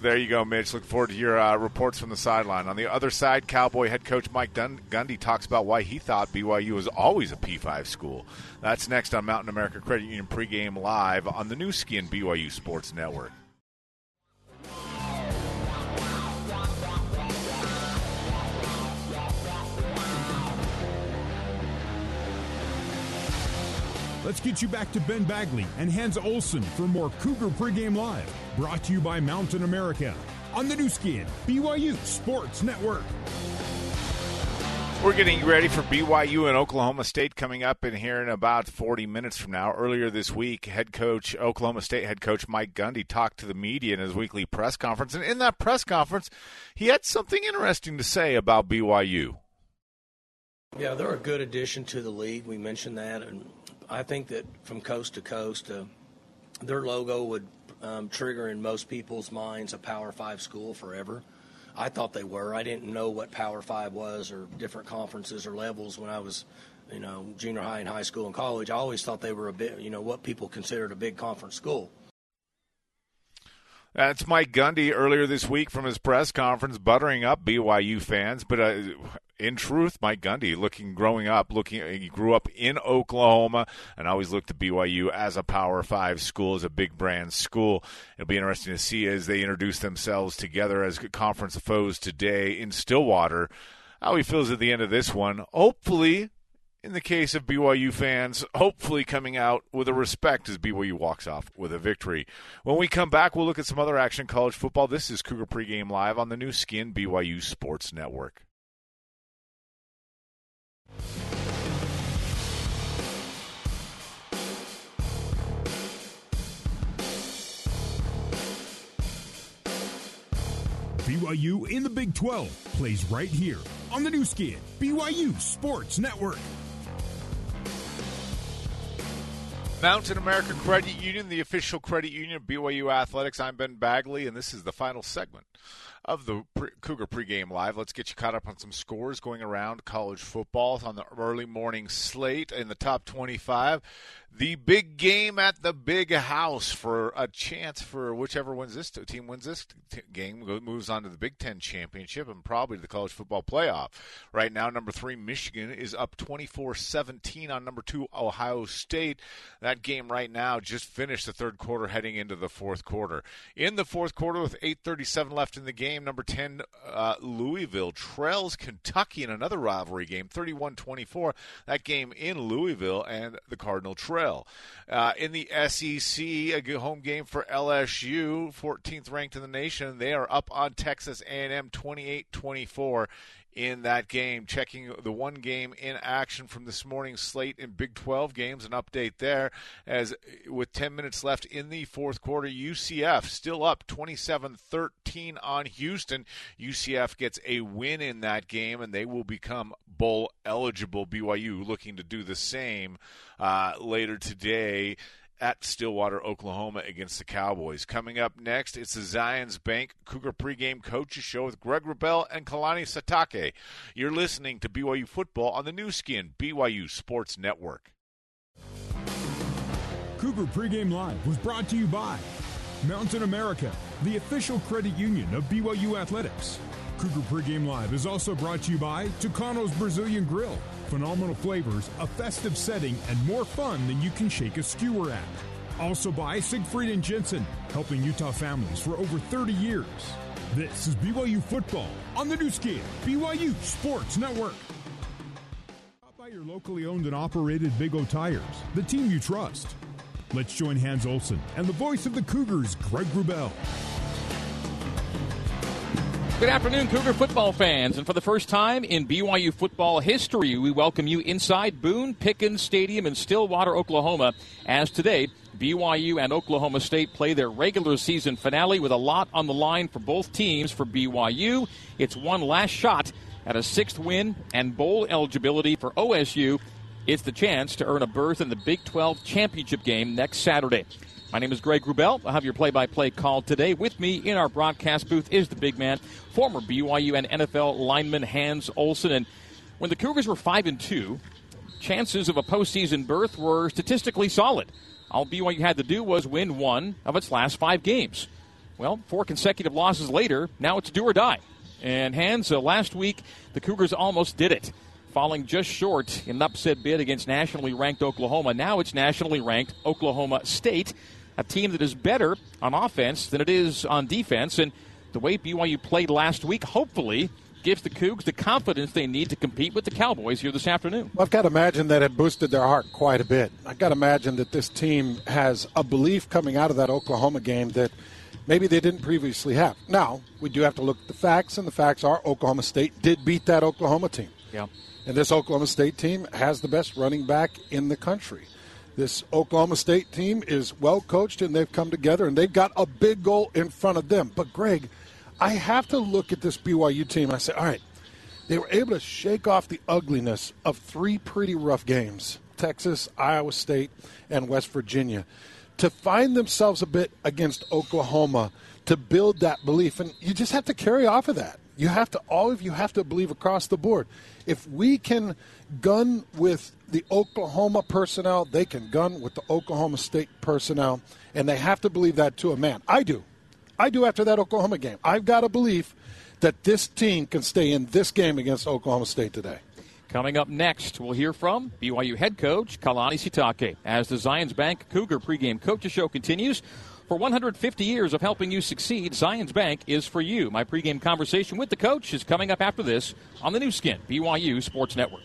There you go, Mitch. Look forward to your uh, reports from the sideline. On the other side, Cowboy head coach Mike Dun- Gundy talks about why he thought BYU was always a P5 school. That's next on Mountain America Credit Union pregame live on the Nu Skin BYU Sports Network. Let's get you back to Ben Bagley and Hans Olsen for more Cougar Pregame Live, brought to you by Mountain America on the Nu Skin, BYU Sports Network. We're getting ready for BYU and Oklahoma State coming up in here in about 40 minutes from now. Earlier this week, head coach, Oklahoma State head coach Mike Gundy talked to the media in his weekly press conference. And in that press conference, he had something interesting to say about BYU. Yeah, they're a good addition to the league. We mentioned that. And I think that from coast to coast, uh, their logo would um, trigger in most people's minds a Power Five school forever. I thought they were. I didn't know what Power Five was or different conferences or levels when I was, you know, junior high and high school and college. I always thought they were a bit, you know, what people considered a big conference school. That's Mike Gundy earlier this week from his press conference, buttering up BYU fans. But uh, in truth, Mike Gundy, looking growing up, looking he grew up in Oklahoma and always looked to BYU as a Power Five school, as a big brand school. It'll be interesting to see as they introduce themselves together as conference foes today in Stillwater. How he feels at the end of this one. Hopefully, in the case of BYU fans, hopefully coming out with a respect as BYU walks off with a victory. When we come back, we'll look at some other action college football. This is Cougar Pregame Live on the Nu Skin BYU Sports Network. BYU in the Big 12 plays right here on the Nu Skin BYU Sports Network. Mountain America Credit Union, the official credit union of BYU Athletics. I'm Ben Bagley, and this is the final segment of the pre- Cougar pregame live. Let's get you caught up on some scores going around college football on the early morning slate in the top 25. The big game at the big house for a chance for whichever wins this team wins this t- game moves on to the Big Ten championship and probably the college football playoff. Right now, number three Michigan is up 24-17 on number two Ohio State. That game right now just finished the third quarter, heading into the fourth quarter. In the fourth quarter, with 8:37 left in the game, number 10 uh, Louisville trails Kentucky in another rivalry game, 31-24. That game in Louisville and the Cardinal trail. Uh, in the SEC, a home game for LSU, 14th ranked in the nation. They are up on Texas A&M 28-24 in that game. Checking the one game in action from this morning's slate in Big 12 games, an update there. As with 10 minutes left in the fourth quarter, UCF still up 27 13 on Houston. UCF gets a win in that game, and they will become bowl eligible. BYU looking to do the same uh, later today at Stillwater, Oklahoma against the Cowboys. Coming up next, it's the Zions Bank Cougar pregame coaches show with Greg Wrubell and Kalani Sitake. You're listening to BYU football on the Nu Skin BYU Sports Network. Cougar pregame live was brought to you by Mountain America, the official credit union of BYU Athletics. Cougar pregame live is also brought to you by Tucano's Brazilian Grill phenomenal flavors, a festive setting, and more fun than you can shake a skewer at. Also by Siegfried and Jensen, helping Utah families for over 30 years. This is BYU football on the Nu Skin, BYU Sports Network. Stop by your locally owned and operated Big O Tires, the team you trust. Let's join Hans Olsen and the voice of the Cougars, Greg Wrubell. Good afternoon, Cougar football fans. And for the first time in BYU football history, we welcome you inside Boone Pickens Stadium in Stillwater, Oklahoma, as today BYU and Oklahoma State play their regular season finale with a lot on the line for both teams. For BYU, it's one last shot at a sixth win and bowl eligibility for OSU. It's the chance to earn a berth in the Big 12 championship game next Saturday. My name is Greg Wrubell. I'll have your play by play call today. With me in our broadcast booth is the big man, former BYU and NFL lineman Hans Olsen. And when the Cougars were 5 and 2, chances of a postseason berth were statistically solid. All BYU had to do was win one of its last five games. Well, four consecutive losses later, now it's do or die. And Hans, uh, last week, the Cougars almost did it, falling just short in an upset bid against nationally ranked Oklahoma. Now it's nationally ranked Oklahoma State a team that is better on offense than it is on defense. And the way BYU played last week, hopefully, gives the Cougs the confidence they need to compete with the Cowboys here this afternoon. Well, I've got to imagine that it boosted their heart quite a bit. I've got to imagine that this team has a belief coming out of that Oklahoma game that maybe they didn't previously have. Now, we do have to look at the facts, and the facts are Oklahoma State did beat that Oklahoma team. Yeah. And this Oklahoma State team has the best running back in the country. This Oklahoma State team is well coached and they've come together and they've got a big goal in front of them. But, Greg, I have to look at this BYU team I say, all right, they were able to shake off the ugliness of three pretty rough games Texas, Iowa State, and West Virginia to find themselves a bit against Oklahoma to build that belief. And you just have to carry off of that. You have to, all of you have to believe across the board. If we can gun with the Oklahoma personnel, they can gun with the Oklahoma State personnel, and they have to believe that to a man. I do. I do after that Oklahoma game. I've got a belief that this team can stay in this game against Oklahoma State today. Coming up next, we'll hear from BYU head coach Kalani Sitake as the Zions Bank Cougar pregame coaches show continues. For 150 years of helping you succeed, Zions Bank is for you. My pregame conversation with the coach is coming up after this on the Nu Skin, BYU Sports Network.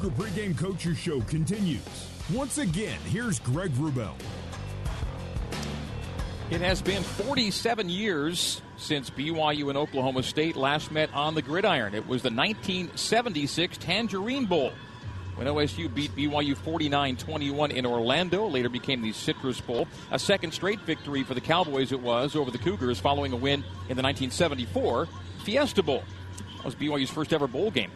Cougar Pregame Coaches Show continues. Once again, here's Greg Wrubell. It has been 47 years since BYU and Oklahoma State last met on the gridiron. It was the 1976 Tangerine Bowl when OSU beat BYU 49 21 in Orlando, later became the Citrus Bowl. A second straight victory for the Cowboys, it was, over the Cougars following a win in the 1974 Fiesta Bowl. That was BYU's first ever bowl game.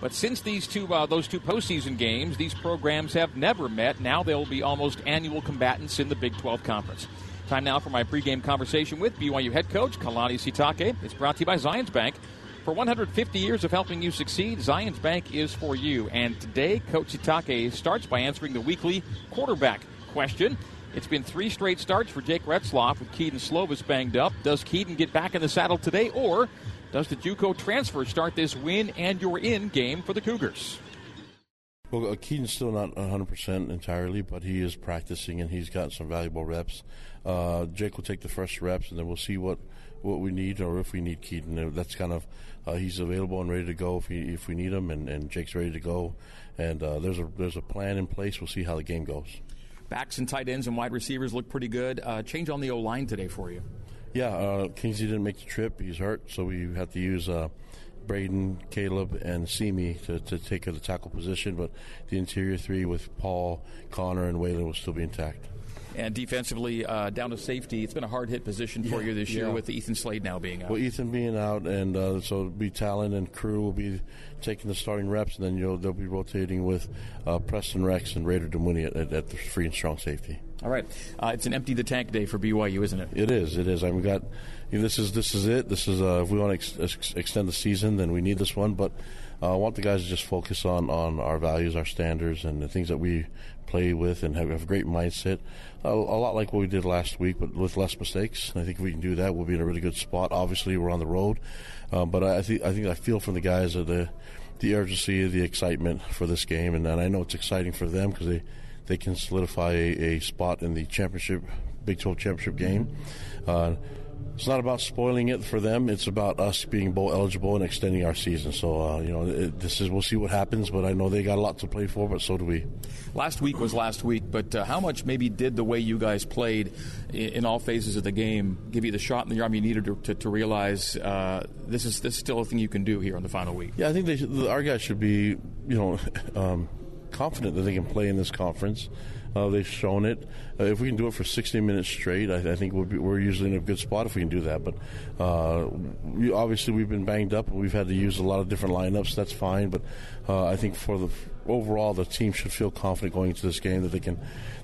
But since these two, uh, those two postseason games, these programs have never met. Now they'll be almost annual combatants in the Big 12 Conference. Time now for my pregame conversation with BYU head coach Kalani Sitake. It's brought to you by Zions Bank. For 150 years of helping you succeed, Zions Bank is for you. And today, Coach Sitake starts by answering the weekly quarterback question. It's been three straight starts for Jake Retzlaff with Kedon Slovis banged up. Does Kedon get back in the saddle today, or does the JUCO transfer start this win and you're in game for the Cougars? Well, Kedon's still not 100% entirely, but he is practicing and he's got some valuable reps. Uh, Jake will take the first reps and then we'll see what, what we need or if we need Kedon. Uh, that's kind of, uh, he's available and ready to go if, he, if we need him, and, and Jake's ready to go. And uh, there's, a, there's a plan in place. We'll see how the game goes. Backs and tight ends and wide receivers look pretty good. Uh, change on the O line today for you. Yeah, uh, Kingsley didn't make the trip. He's hurt, so we had to use uh, Braden, Caleb, and Simi to, to take the tackle position. But the interior three with Paul, Connor, and Weylin will still be intact. And defensively, uh, down to safety, it's been a hard hit position for yeah, you this year yeah. with Ethan Slade now being out. Well, Ethan being out, and uh, so be Talan and crew will be taking the starting reps, and then you'll they'll be rotating with uh, Preston Rex and Raider Damuni at, at, the free and strong safety. All right, uh, it's an empty the tank day for BYU, isn't it? It is. It is. I mean, we got you know, this is this is it. This is uh, if we want to ex- ex- extend the season, then we need this one. But uh, I want the guys to just focus on on our values, our standards, and the things that we play with, and have, have a great mindset. a lot like what we did last week, but with less mistakes. I think if we can do that, we'll be in a really good spot. Obviously, we're on the road, um, but I think I think I feel from the guys that the the urgency, the excitement for this game, and, and I know it's exciting for them because they they can solidify a, a, spot in the championship, Big 12 championship game. Uh, it's not about spoiling it for them. It's about us being bowl eligible and extending our season. So uh, you know, it, this is we'll see what happens. But I know they got a lot to play for, but so do we. Last week was last week, but uh, how much maybe did the way you guys played in, in, all phases of the game give you the shot in the arm you needed to, to, to realize uh, this is this is still a thing you can do here in the final week? Yeah, I think they, our guys should be you know um, confident that they can play in this conference. Uh, they've shown it. Uh, if we can do it for 60 minutes straight, I, I think we we are usually in a good spot if we can do that. But uh, we, obviously, we've been banged up and we've had to use a lot of different lineups. That's fine. But uh, I think for the overall, the team should feel confident going into this game that they can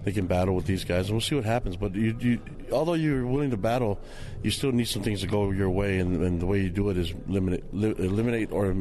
they can battle with these guys, and we'll see what happens. But you, you, although you're willing to battle, you still need some things to go your way, and, and the way you do it is eliminate, eliminate or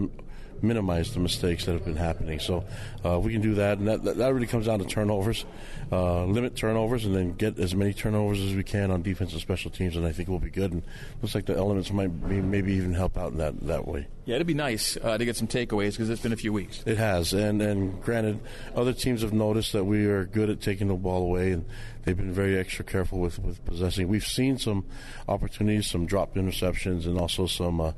minimize the mistakes that have been happening. So uh, we can do that, and that, that, really comes down to turnovers, uh, limit turnovers, and then get as many turnovers as we can on defensive special teams, and I think we'll be good. And looks like the elements might be, maybe even help out in that, that way. Yeah, it'd be nice uh, to get some takeaways because it's been a few weeks. It has, and and granted, other teams have noticed that we are good at taking the ball away, and they've been very extra careful with with possessing. We've seen some opportunities, some dropped interceptions, and also some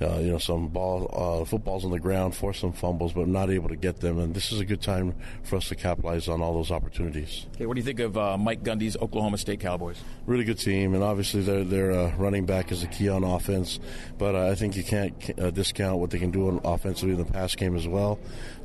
uh, you know, some ball, uh, footballs on the ground, force some fumbles, but not able to get them. And this is a good time for us to capitalize on all those opportunities. Okay, what do you think of uh, Mike Gundy's Oklahoma State Cowboys? Really good team, and obviously their their uh, running back is a key on offense. But uh, I think you can't uh, discount what they can do on offensively in the pass game as well.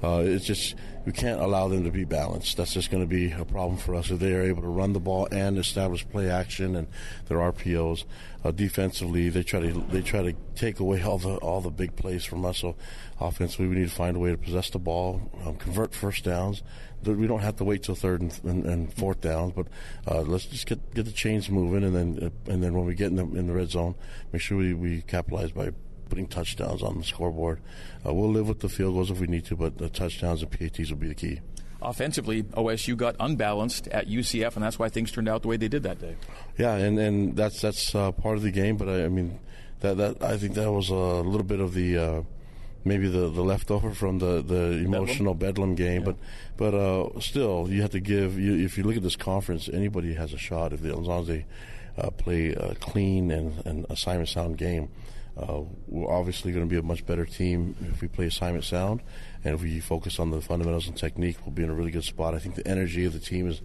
it's just we can't allow them to be balanced. That's just going to be a problem for us if they are able to run the ball and establish play action and their RPOs. Uh, defensively, they try to they try to take away all the all the big plays from us. So offensively, we need to find a way to possess the ball, um, convert first downs. We don't have to wait till third and, and, and fourth downs, but uh, let's just get get the chains moving, and then uh, and then when we get in the in the red zone, make sure we, we capitalize by putting touchdowns on the scoreboard. Uh, we'll live with the field goals if we need to, but the touchdowns and PATs will be the key. Offensively, OSU got unbalanced at UCF, and that's why things turned out the way they did that day. Yeah, and, and that's that's uh, part of the game. But I, I, mean, that that I think that was a little bit of the uh, maybe the, the leftover from the, the emotional Bedlam, Bedlam game. Yeah. But but uh, still, you have to give. You, if you look at this conference, anybody has a shot if they, as long as they uh, play a clean and, and assignment sound game. Uh, we're obviously going to be a much better team if we play assignment sound, and if we focus on the fundamentals and technique, we'll be in a really good spot. I think the energy of the team is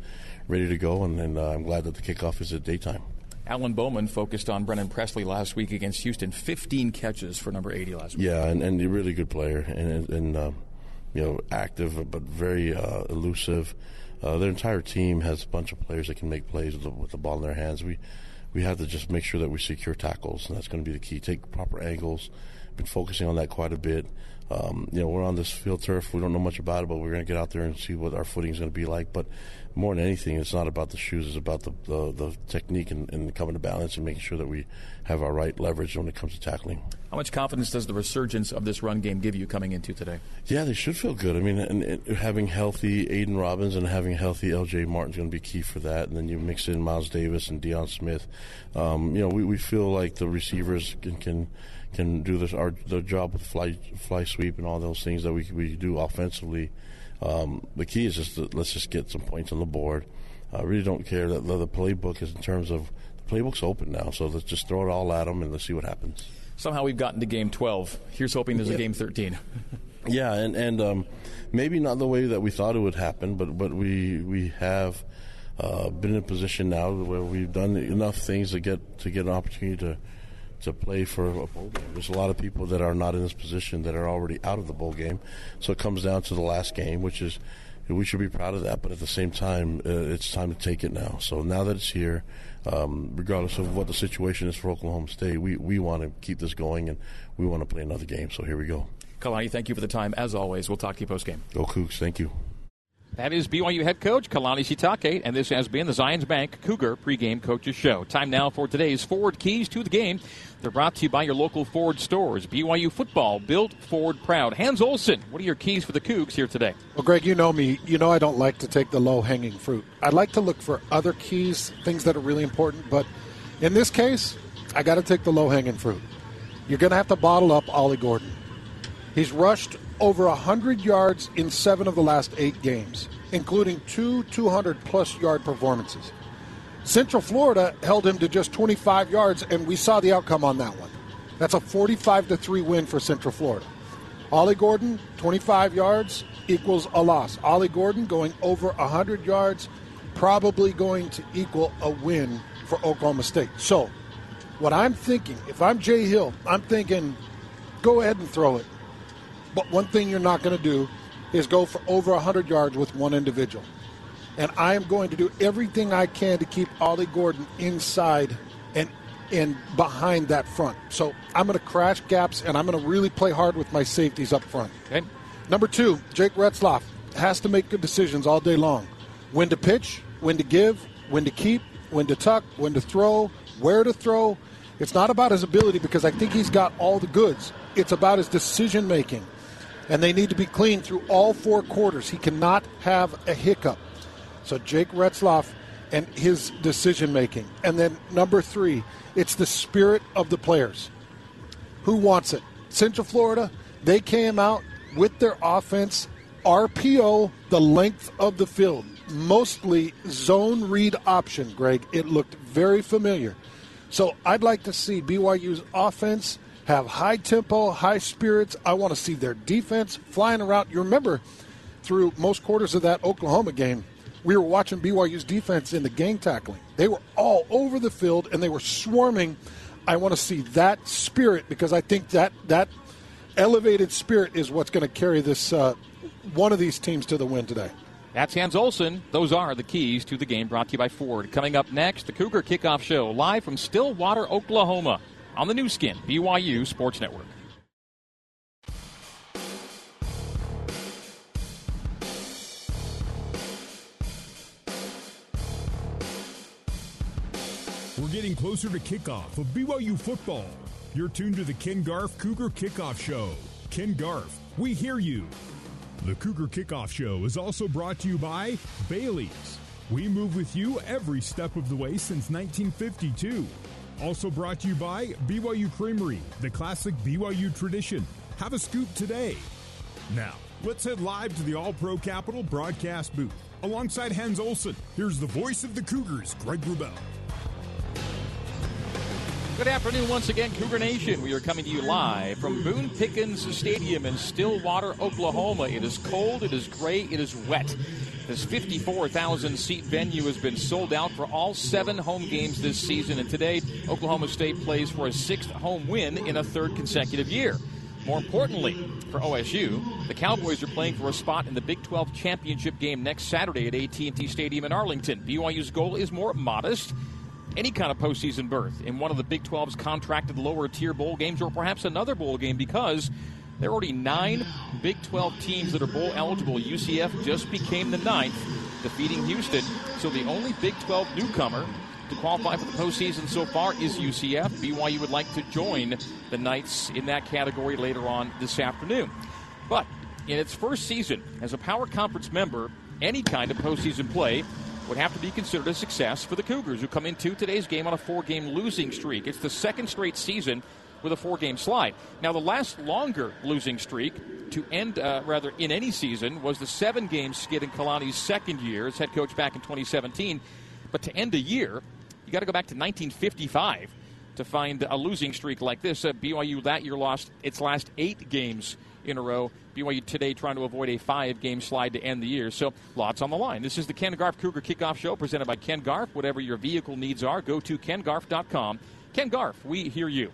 ready to go, and, and uh, I'm glad that the kickoff is at daytime. Alan Bowman focused on Brennan Presley last week against Houston. 15 catches for number 80 last week. Yeah, and, and a really good player, and, and uh, you know, active but very uh, elusive. Uh, their entire team has a bunch of players that can make plays with the, with the ball in their hands. We we have to just make sure that we secure tackles, and that's going to be the key. Take proper angles. Been focusing on that quite a bit. Um, you know, we're on this field turf. We don't know much about it, but we're going to get out there and see what our footing is going to be like. But more than anything, it's not about the shoes; it's about the the, the technique and, and coming to balance and making sure that we have our right leverage when it comes to tackling. How much confidence does the resurgence of this run game give you coming into today? Yeah, they should feel good. I mean, and, and having healthy Aidan Robbins and having healthy L.J. Martin is going to be key for that. And then you mix in Miles Davis and Deion Smith. Um, you know, we, we feel like the receivers can. can can do this our the job with fly fly sweep and all those things that we we do offensively. Um, the key is just let's just get some points on the board. I really don't care that the, playbook is in terms of playbook's open now, so let's just throw it all at them and let's see what happens. Somehow we've gotten to game 12. Here's hoping there's a game 13. yeah, and and um, maybe not the way that we thought it would happen, but but we we have uh, been in a position now where we've done enough things to get to get an opportunity to to play for a bowl game. There's a lot of people that are not in this position that are already out of the bowl game. So it comes down to the last game, which is we should be proud of that. But at the same time, uh, it's time to take it now. So now that it's here, um, regardless of what the situation is for Oklahoma State, we, we want to keep this going and we want to play another game. So here we go. Kalani, thank you for the time. As always, we'll talk to you post game. Go Cougs. Thank you. That is BYU head coach Kalani Sitake, and this has been the Zions Bank Cougar pregame coaches show. Time now for today's Ford Keys to the Game. They're brought to you by your local Ford stores. BYU football built Ford proud. Hans Olsen, what are your keys for the Cougs here today? Well, Greg, you know me. You know I don't like to take the low hanging fruit. I'd like to look for other keys, things that are really important, but in this case, I got to take the low hanging fruit. You're going to have to bottle up Ollie Gordon. He's rushed over 100 yards in seven of the last eight games, including two 200 plus yard performances. Central Florida held him to just 25 yards, and we saw the outcome on that one. That's a 45 to 3 win for Central Florida. Ollie Gordon, 25 yards equals a loss. Ollie Gordon going over 100 yards, probably going to equal a win for Oklahoma State. So, what I'm thinking, if I'm Jay Hill, I'm thinking go ahead and throw it. But one thing you're not going to do is go for over 100 yards with one individual. And I am going to do everything I can to keep Ollie Gordon inside and and behind that front. So I'm going to crash gaps and I'm going to really play hard with my safeties up front. Okay. Number two, Jake Retzlaff has to make good decisions all day long. When to pitch, when to give, when to keep, when to tuck, when to throw, where to throw. It's not about his ability because I think he's got all the goods. It's about his decision making. And they need to be clean through all four quarters. He cannot have a hiccup. So Jake Retzlaff and his decision making. And then number three, it's the spirit of the players. Who wants it? Central Florida, they came out with their offense RPO the length of the field, mostly zone read option, Greg. It looked very familiar. So I'd like to see BYU's offense have high tempo, high spirits. I want to see their defense flying around. You remember through most quarters of that Oklahoma game, we were watching BYU's defense in the gang tackling. They were all over the field and they were swarming. I want to see that spirit because I think that that elevated spirit is what's going to carry this uh, one of these teams to the win today. That's Hans Olsen. Those are the keys to the game brought to you by Ford. Coming up next, the Cougar Kickoff Show live from Stillwater, Oklahoma on the Nu Skin, BYU Sports Network. We're getting closer to kickoff of BYU football. You're tuned to the Ken Garff Cougar Kickoff Show. Ken Garff, we hear you. The Cougar Kickoff Show is also brought to you by Bailey's. We move with you every step of the way since 1952. Also brought to you by BYU Creamery, the classic BYU tradition. Have a scoop today. Now, let's head live to the All Pro Capital broadcast booth. Alongside Hans Olsen, here's the voice of the Cougars, Greg Wrubell. Good afternoon once again, Cougar Nation. We are coming to you live from Boone Pickens Stadium in Stillwater, Oklahoma. It is cold, it is gray, it is wet. This 54,000 seat venue has been sold out for all seven home games this season, and today Oklahoma State plays for a sixth home win in a third consecutive year. More importantly, for OSU, the Cowboys are playing for a spot in the Big 12 championship game next Saturday at AT&T Stadium in Arlington. BYU's goal is more modest any kind of postseason berth in one of the Big 12's contracted lower tier bowl games or perhaps another bowl game because there are already nine Big 12 teams that are bowl eligible. UCF just became the ninth, defeating Houston. So the only Big 12 newcomer to qualify for the postseason so far is UCF. BYU would like to join the Knights in that category later on this afternoon. But in its first season as a Power Conference member, any kind of postseason play would have to be considered a success for the Cougars, who come into today's game on a four game losing streak. It's the second straight season with a four game slide. Now, the last longer losing streak to end, uh, rather, in any season was the seven game skid in Kalani's second year as head coach back in 2017. But to end a year, you got to go back to 1955 to find a losing streak like this. Uh, BYU that year lost its last eight games in a row. BYU today trying to avoid a five game slide to end the year. So lots on the line. This is the Ken Garff Cougar Kickoff Show presented by Ken Garff. Whatever your vehicle needs are, go to kengarff.com. Ken Garff, we hear you.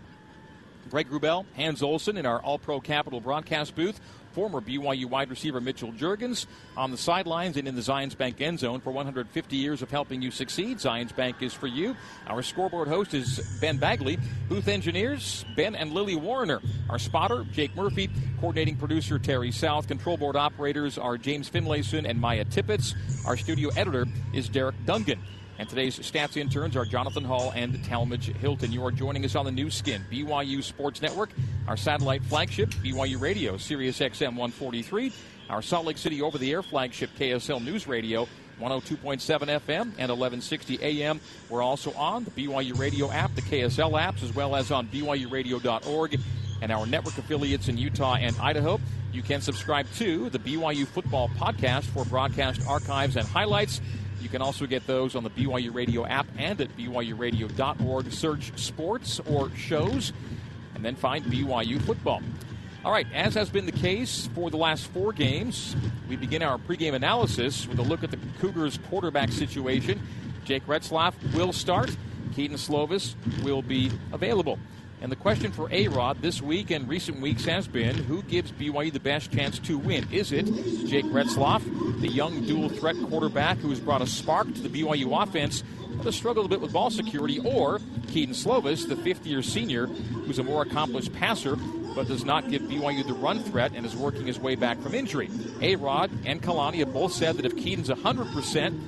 Greg Wrubell, Hans Olsen in our All Pro Capital broadcast booth former BYU wide receiver Mitchell Juergens on the sidelines and in the Zions Bank end zone for 150 years of helping you succeed. Zions Bank is for you. Our scoreboard host is Ben Bagley. Booth engineers, Ben and Lily Warner. Our spotter, Jake Murphy. Coordinating producer, Terry South. Control board operators are James Finlayson and Maya Tippett. Our studio editor is Derek Dungan. And today's stats interns are Jonathan Hall and Talmadge Hilton. You are joining us on the Nu Skin, BYU Sports Network, our satellite flagship, BYU Radio, Sirius XM 143, our Salt Lake City over the air flagship, KSL News Radio, 102.7 FM and 1160 AM. We're also on the BYU Radio app, the KSL apps, as well as on BYURadio.org and our network affiliates in Utah and Idaho. You can subscribe to the BYU Football Podcast for broadcast archives and highlights. You can also get those on the BYU Radio app and at BYURadio.org. Search sports or shows and then find BYU football. All right, as has been the case for the last four games, we begin our pregame analysis with a look at the Cougars quarterback situation. Jake Retzlaff will start. Kedon Slovis will be available. And the question for A Rod this week and recent weeks has been who gives BYU the best chance to win? Is it Jake Retzlaff, the young dual threat quarterback who has brought a spark to the BYU offense, but has struggled a bit with ball security, or Kedon Slovis, the fifth year senior, who's a more accomplished passer, but does not give BYU the run threat and is working his way back from injury? A Rod and Kalani have both said that if Kedon's 100%,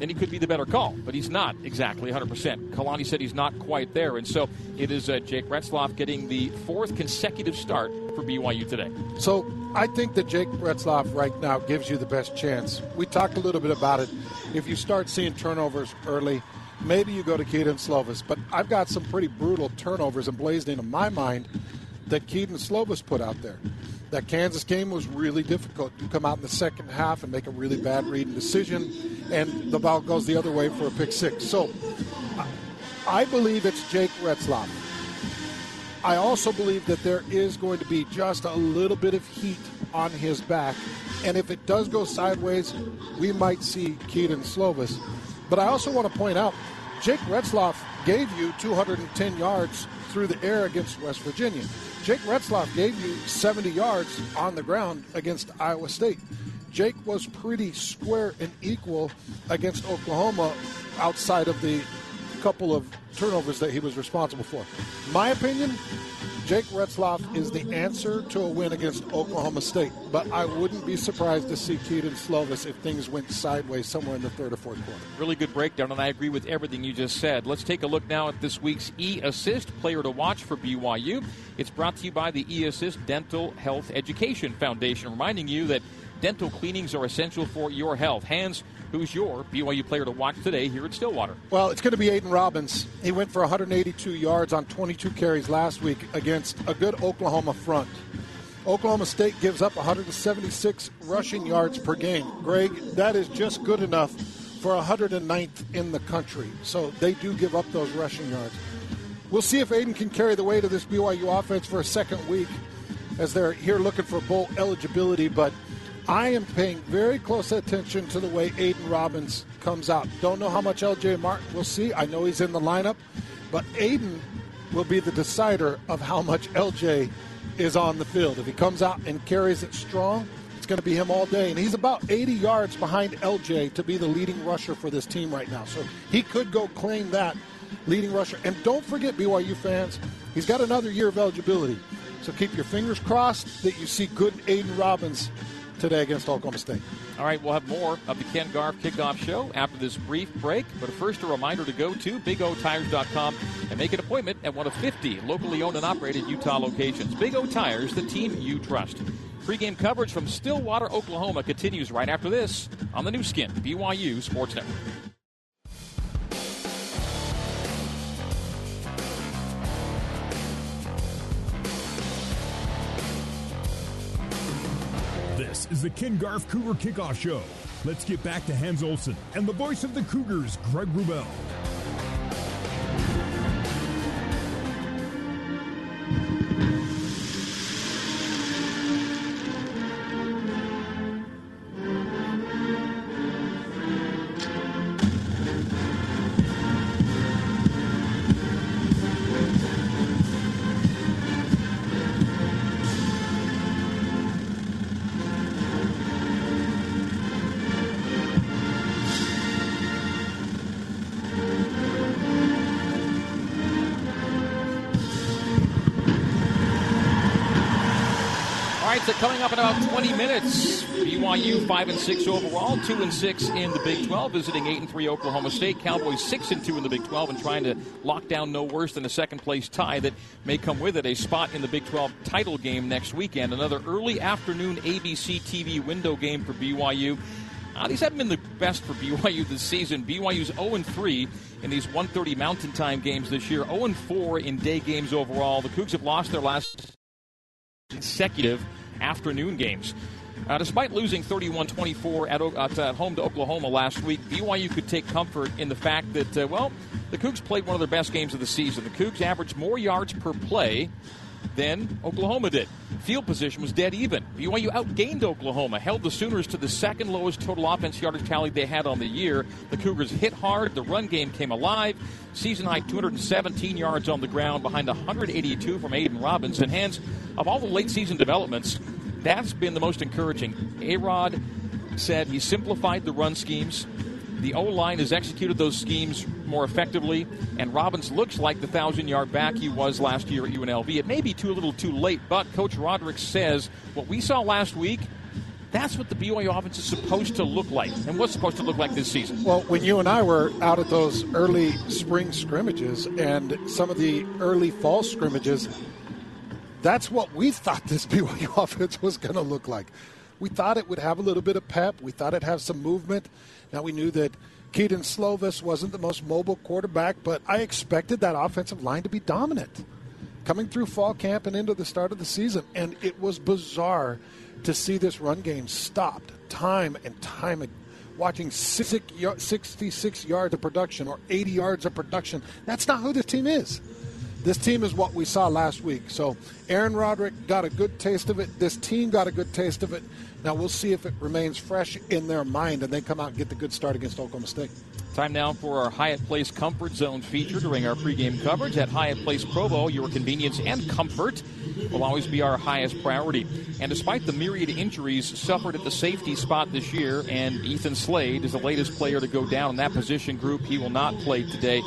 then he could be the better call. But he's not exactly 100%. Kalani said he's not quite there. And so it is uh, Jake Retzlaff getting the fourth consecutive start for BYU today. So I think that Jake Retzlaff right now gives you the best chance. We talked a little bit about it. If you start seeing turnovers early, maybe you go to Kedon Slovis. But I've got some pretty brutal turnovers emblazoned in my mind that Kedon Slovis put out there. That Kansas game was really difficult. You come out in the second half and make a really bad reading decision, and the ball goes the other way for a pick six. So I believe it's Jake Retzlaff. I also believe that there is going to be just a little bit of heat on his back. And if it does go sideways, we might see Kedon Slovis. But I also want to point out Jake Retzlaff gave you 210 yards through the air against West Virginia. Jake Retzlaff gave you 70 yards on the ground against Iowa State. Jake was pretty square and equal against Oklahoma outside of the couple of turnovers that he was responsible for. My opinion, Jake Retzlaff is the answer to a win against Oklahoma State, but I wouldn't be surprised to see Kedon Slovis if things went sideways somewhere in the third or fourth quarter. Really good breakdown, and I agree with everything you just said. Let's take a look now at this week's E Assist player to watch for BYU. It's brought to you by the E Assist Dental Health Education Foundation, reminding you that dental cleanings are essential for your health. Hans Who's your BYU player to watch today here at Stillwater? Well, it's going to be Aidan Robbins. He went for 182 yards on 22 carries last week against a good Oklahoma front. Oklahoma State gives up 176 rushing yards per game. Greg, that is just good enough for 109th in the country. So they do give up those rushing yards. We'll see if Aidan can carry the weight of this BYU offense for a second week as they're here looking for bowl eligibility, but – I am paying very close attention to the way Aidan Robbins comes out. Don't know how much LJ Martin will see. I know he's in the lineup, but Aidan will be the decider of how much LJ is on the field. If he comes out and carries it strong, it's going to be him all day. And he's about 80 yards behind LJ to be the leading rusher for this team right now. So he could go claim that leading rusher. And don't forget, BYU fans, he's got another year of eligibility. So keep your fingers crossed that you see good Aidan Robbins today against Oklahoma State. All right, we'll have more of the Ken Garff kickoff show after this brief break. But first, a reminder to go to BigOTires.com and make an appointment at one of 50 locally owned and operated Utah locations. Big O Tires, the team you trust. Pre-game coverage from Stillwater, Oklahoma continues right after this on the Nu Skin, BYU Sports Network. Is the Ken Garff Cougar Kickoff Show. Let's get back to Hans Olsen and the voice of the Cougars, Greg Wrubell. About 20 minutes. BYU five and six overall, two and six in the Big 12, visiting eight and three Oklahoma State. Cowboys six and two in the Big 12, and trying to lock down no worse than a second place tie that may come with it a spot in the Big 12 title game next weekend. Another early afternoon ABC TV window game for BYU. Uh, these haven't been the best for BYU this season. BYU's 0 and 3 in these 1:30 Mountain Time games this year. 0 and 4 in day games overall. The Cougs have lost their last consecutive afternoon games. Uh, despite losing 31 24 at, at, at, home to Oklahoma last week, BYU could take comfort in the fact that, uh, well, the Cougs played one of their best games of the season. The Cougs averaged more yards per play than Oklahoma did. Field position was dead even. BYU outgained Oklahoma, held the Sooners to the second lowest total offense yardage tally they had on the year. The Cougars hit hard. The run game came alive. Season high 217 yards on the ground behind 182 from Aidan Robinson. Hans of all the late season developments, that's been the most encouraging. A Rod said he simplified the run schemes. The O line has executed those schemes more effectively, and Robbins looks like the thousand yard back he was last year at UNLV. It may be too little too late, but Coach Roderick says what we saw last week. That's what the BYU offense is supposed to look like, and what's supposed to look like this season. Well, when you and I were out at those early spring scrimmages and some of the early fall scrimmages, that's what we thought this BYU offense was going to look like. We thought it would have a little bit of pep. We thought it'd have some movement. Now we knew that Kedon Slovis wasn't the most mobile quarterback, but I expected that offensive line to be dominant coming through fall camp and into the start of the season. And it was bizarre to see this run game stopped time and time again. Watching 66 yards of production or 80 yards of production. That's not who this team is. This team is what we saw last week. So Aaron Roderick got a good taste of it. This team got a good taste of it. Now we'll see if it remains fresh in their mind and they come out and get the good start against Oklahoma State. Time now for our Hyatt Place Comfort Zone feature during our pregame coverage at Hyatt Place Provo. Your convenience and comfort will always be our highest priority. And despite the myriad injuries suffered at the safety spot this year, and Ethan Slade is the latest player to go down in that position group, he will not play today.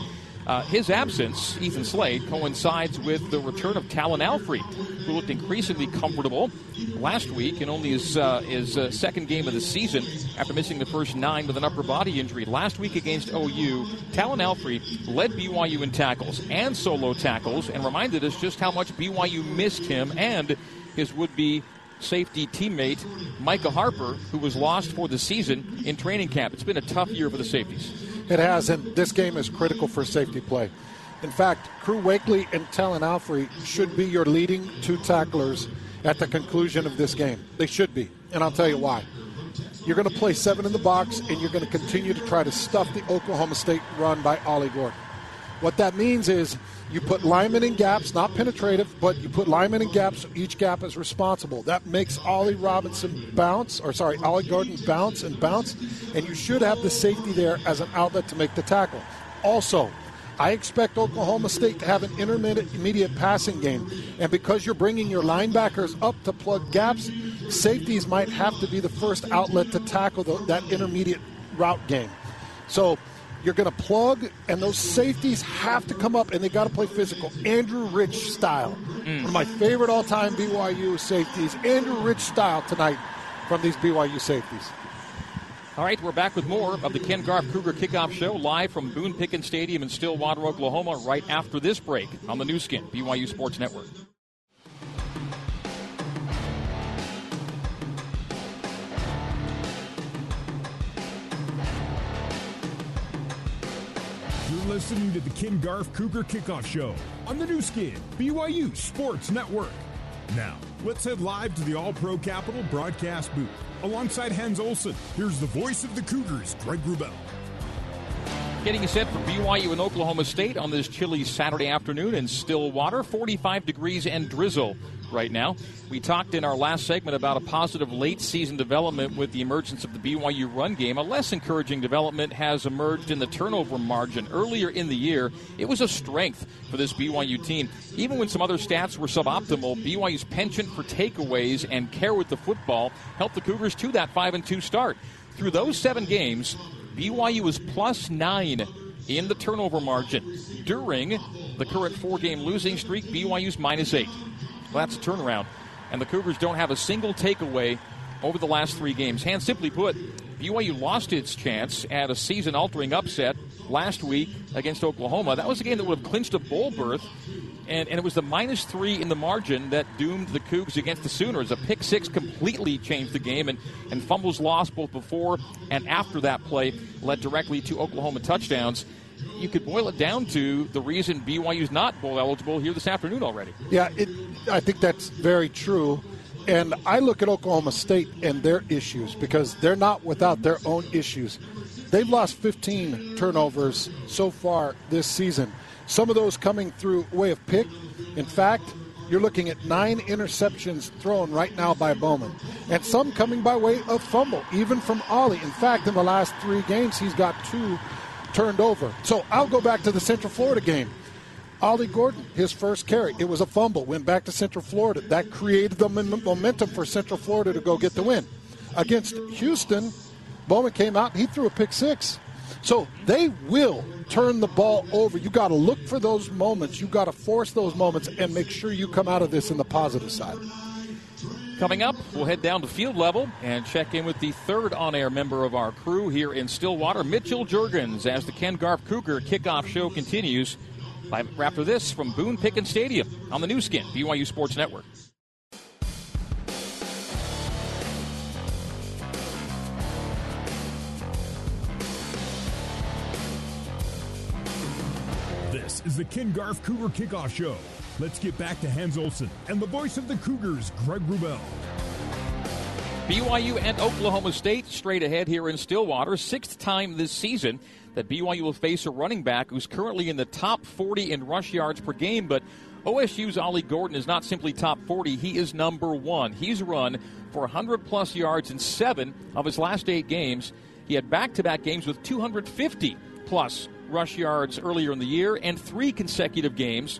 Uh, his absence, Ethan Slade, coincides with the return of Talan Alfrey, who looked increasingly comfortable last week in only his, uh, his uh, second game of the season after missing the first nine with an upper body injury. Last week against OU, Talan Alfrey led BYU in tackles and solo tackles and reminded us just how much BYU missed him and his would be safety teammate Micah Harper, who was lost for the season in training camp. It's been a tough year for the safeties. It has, and this game is critical for safety play. In fact, Crew Wakley and Talan Alfrey should be your leading two tacklers at the conclusion of this game. They should be, and I'll tell you why. You're going to play seven in the box, and you're going to continue to try to stuff the Oklahoma State run by Ollie Gordon. What that means is you put linemen in gaps, not penetrative, but you put linemen in gaps. Each gap is responsible. That makes Ollie Robinson bounce, or sorry, Ollie Gordon bounce and bounce, and you should have the safety there as an outlet to make the tackle. Also, I expect Oklahoma State to have an intermediate passing game, and because you're bringing your linebackers up to plug gaps, safeties might have to be the first outlet to tackle the, that intermediate route game. So you're going to plug, and those safeties have to come up, and they got to play physical. Andrew Rich style. Mm. One of my favorite all time BYU safeties, Andrew Rich style tonight from these BYU safeties. All right, we're back with more of the Ken Garff Cougar Kickoff Show live from Boone Pickens Stadium in Stillwater, Oklahoma, right after this break on the Nu Skin, BYU Sports Network. Listening to the Ken Garff Cougar Kickoff Show on the Nu Skin, BYU Sports Network. Now, let's head live to the All Pro Capital broadcast booth. Alongside Hans Olsen, here's the voice of the Cougars, Greg Wrubell. Getting set for BYU and Oklahoma State on this chilly Saturday afternoon in Stillwater, 45 degrees and drizzle right now. We talked in our last segment about a positive late season development with the emergence of the BYU run game. A less encouraging development has emerged in the turnover margin. Earlier in the year, it was a strength for this BYU team. Even when some other stats were suboptimal, BYU's penchant for takeaways and care with the football helped the Cougars to that 5 and 2 start. Through those seven games, BYU was plus nine in the turnover margin. During the current four game losing streak, BYU's minus eight. Well, that's a turnaround. And the Cougars don't have a single takeaway over the last three games. Hand simply put, BYU lost its chance at a season altering upset last week against Oklahoma. That was a game that would have clinched a bowl berth. And, and it was the minus three in the margin that doomed the Cougs against the Sooners. A pick six completely changed the game, and, and fumbles lost both before and after that play led directly to Oklahoma touchdowns you could boil it down to the reason BYU's not bowl eligible here this afternoon already. Yeah, it, I think that's very true. And I look at Oklahoma State and their issues because they're not without their own issues. They've lost 15 turnovers so far this season. Some of those coming through way of pick. In fact, you're looking at nine interceptions thrown right now by Bowman, and some coming by way of fumble, even from Ollie. In fact, in the last three games, he's got two turned over. So I'll go back to the Central Florida game. Ollie Gordon, his first carry, it was a fumble, went back to Central Florida. That created the momentum for Central Florida to go get the win. Against Houston, Bowman came out, he threw a pick six. So they will turn the ball over. You got to look for those moments. You got to force those moments and make sure you come out of this in the positive side. Coming up, we'll head down to field level and check in with the third on air member of our crew here in Stillwater, Mitchell Juergens, as the Ken Garff Cougar kickoff show continues. After this, from Boone Pickens Stadium on the Nu Skin, BYU Sports Network. This is the Ken Garff Cougar Kickoff Show. Let's get back to Hans Olsen and the voice of the Cougars, Greg Wrubell. BYU and Oklahoma State straight ahead here in Stillwater. Sixth time this season that BYU will face a running back who's currently in the top 40 in rush yards per game, but OSU's Ollie Gordon is not simply top 40, he is number one. He's run for 100 plus yards in seven of his last eight games. He had back to back games with 250 plus rush yards earlier in the year and three consecutive games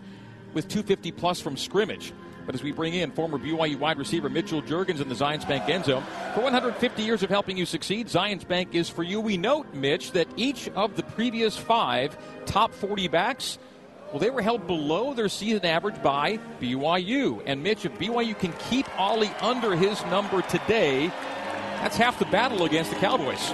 with 250 plus from scrimmage. But as we bring in former BYU wide receiver Mitchell Juergens in the Zions Bank end zone, for 150 years of helping you succeed, Zions Bank is for you. We note, Mitch, that each of the previous five top 40 backs, well, they were held below their season average by BYU. And Mitch, if BYU can keep Ollie under his number today, that's half the battle against the Cowboys.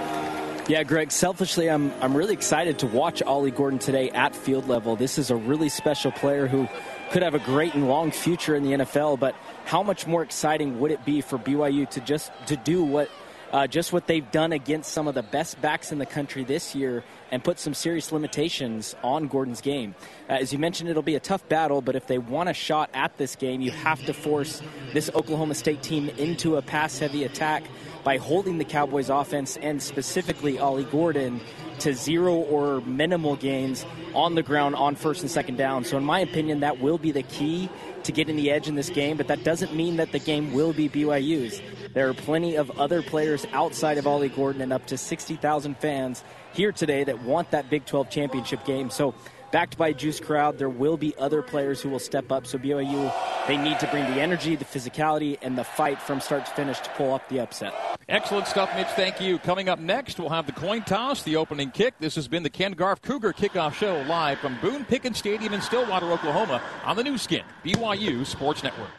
Yeah, Greg, selfishly, I'm, I'm really excited to watch Ollie Gordon today at field level. This is a really special player who could have a great and long future in the NFL, but how much more exciting would it be for BYU to just to do what uh, just what they've done against some of the best backs in the country this year and put some serious limitations on Gordon's game. Uh, as you mentioned, it'll be a tough battle, but if they want a shot at this game, you have to force this Oklahoma State team into a pass heavy attack by holding the Cowboys offense and specifically Ollie Gordon to zero or minimal gains on the ground on first and second down. So, in my opinion, that will be the key to getting the edge in this game, but that doesn't mean that the game will be BYU's. There are plenty of other players outside of Ollie Gordon and up to 60,000 fans here today that want that Big 12 championship game. So, backed by Juice Crowd, there will be other players who will step up. So BYU, they need to bring the energy, the physicality, and the fight from start to finish to pull up the upset. Excellent stuff, Mitch. Thank you. Coming up next, we'll have the coin toss, the opening kick. This has been the Ken Garff Cougar Kickoff Show live from Boone Pickens Stadium in Stillwater, Oklahoma on the Nu Skin, BYU Sports Network.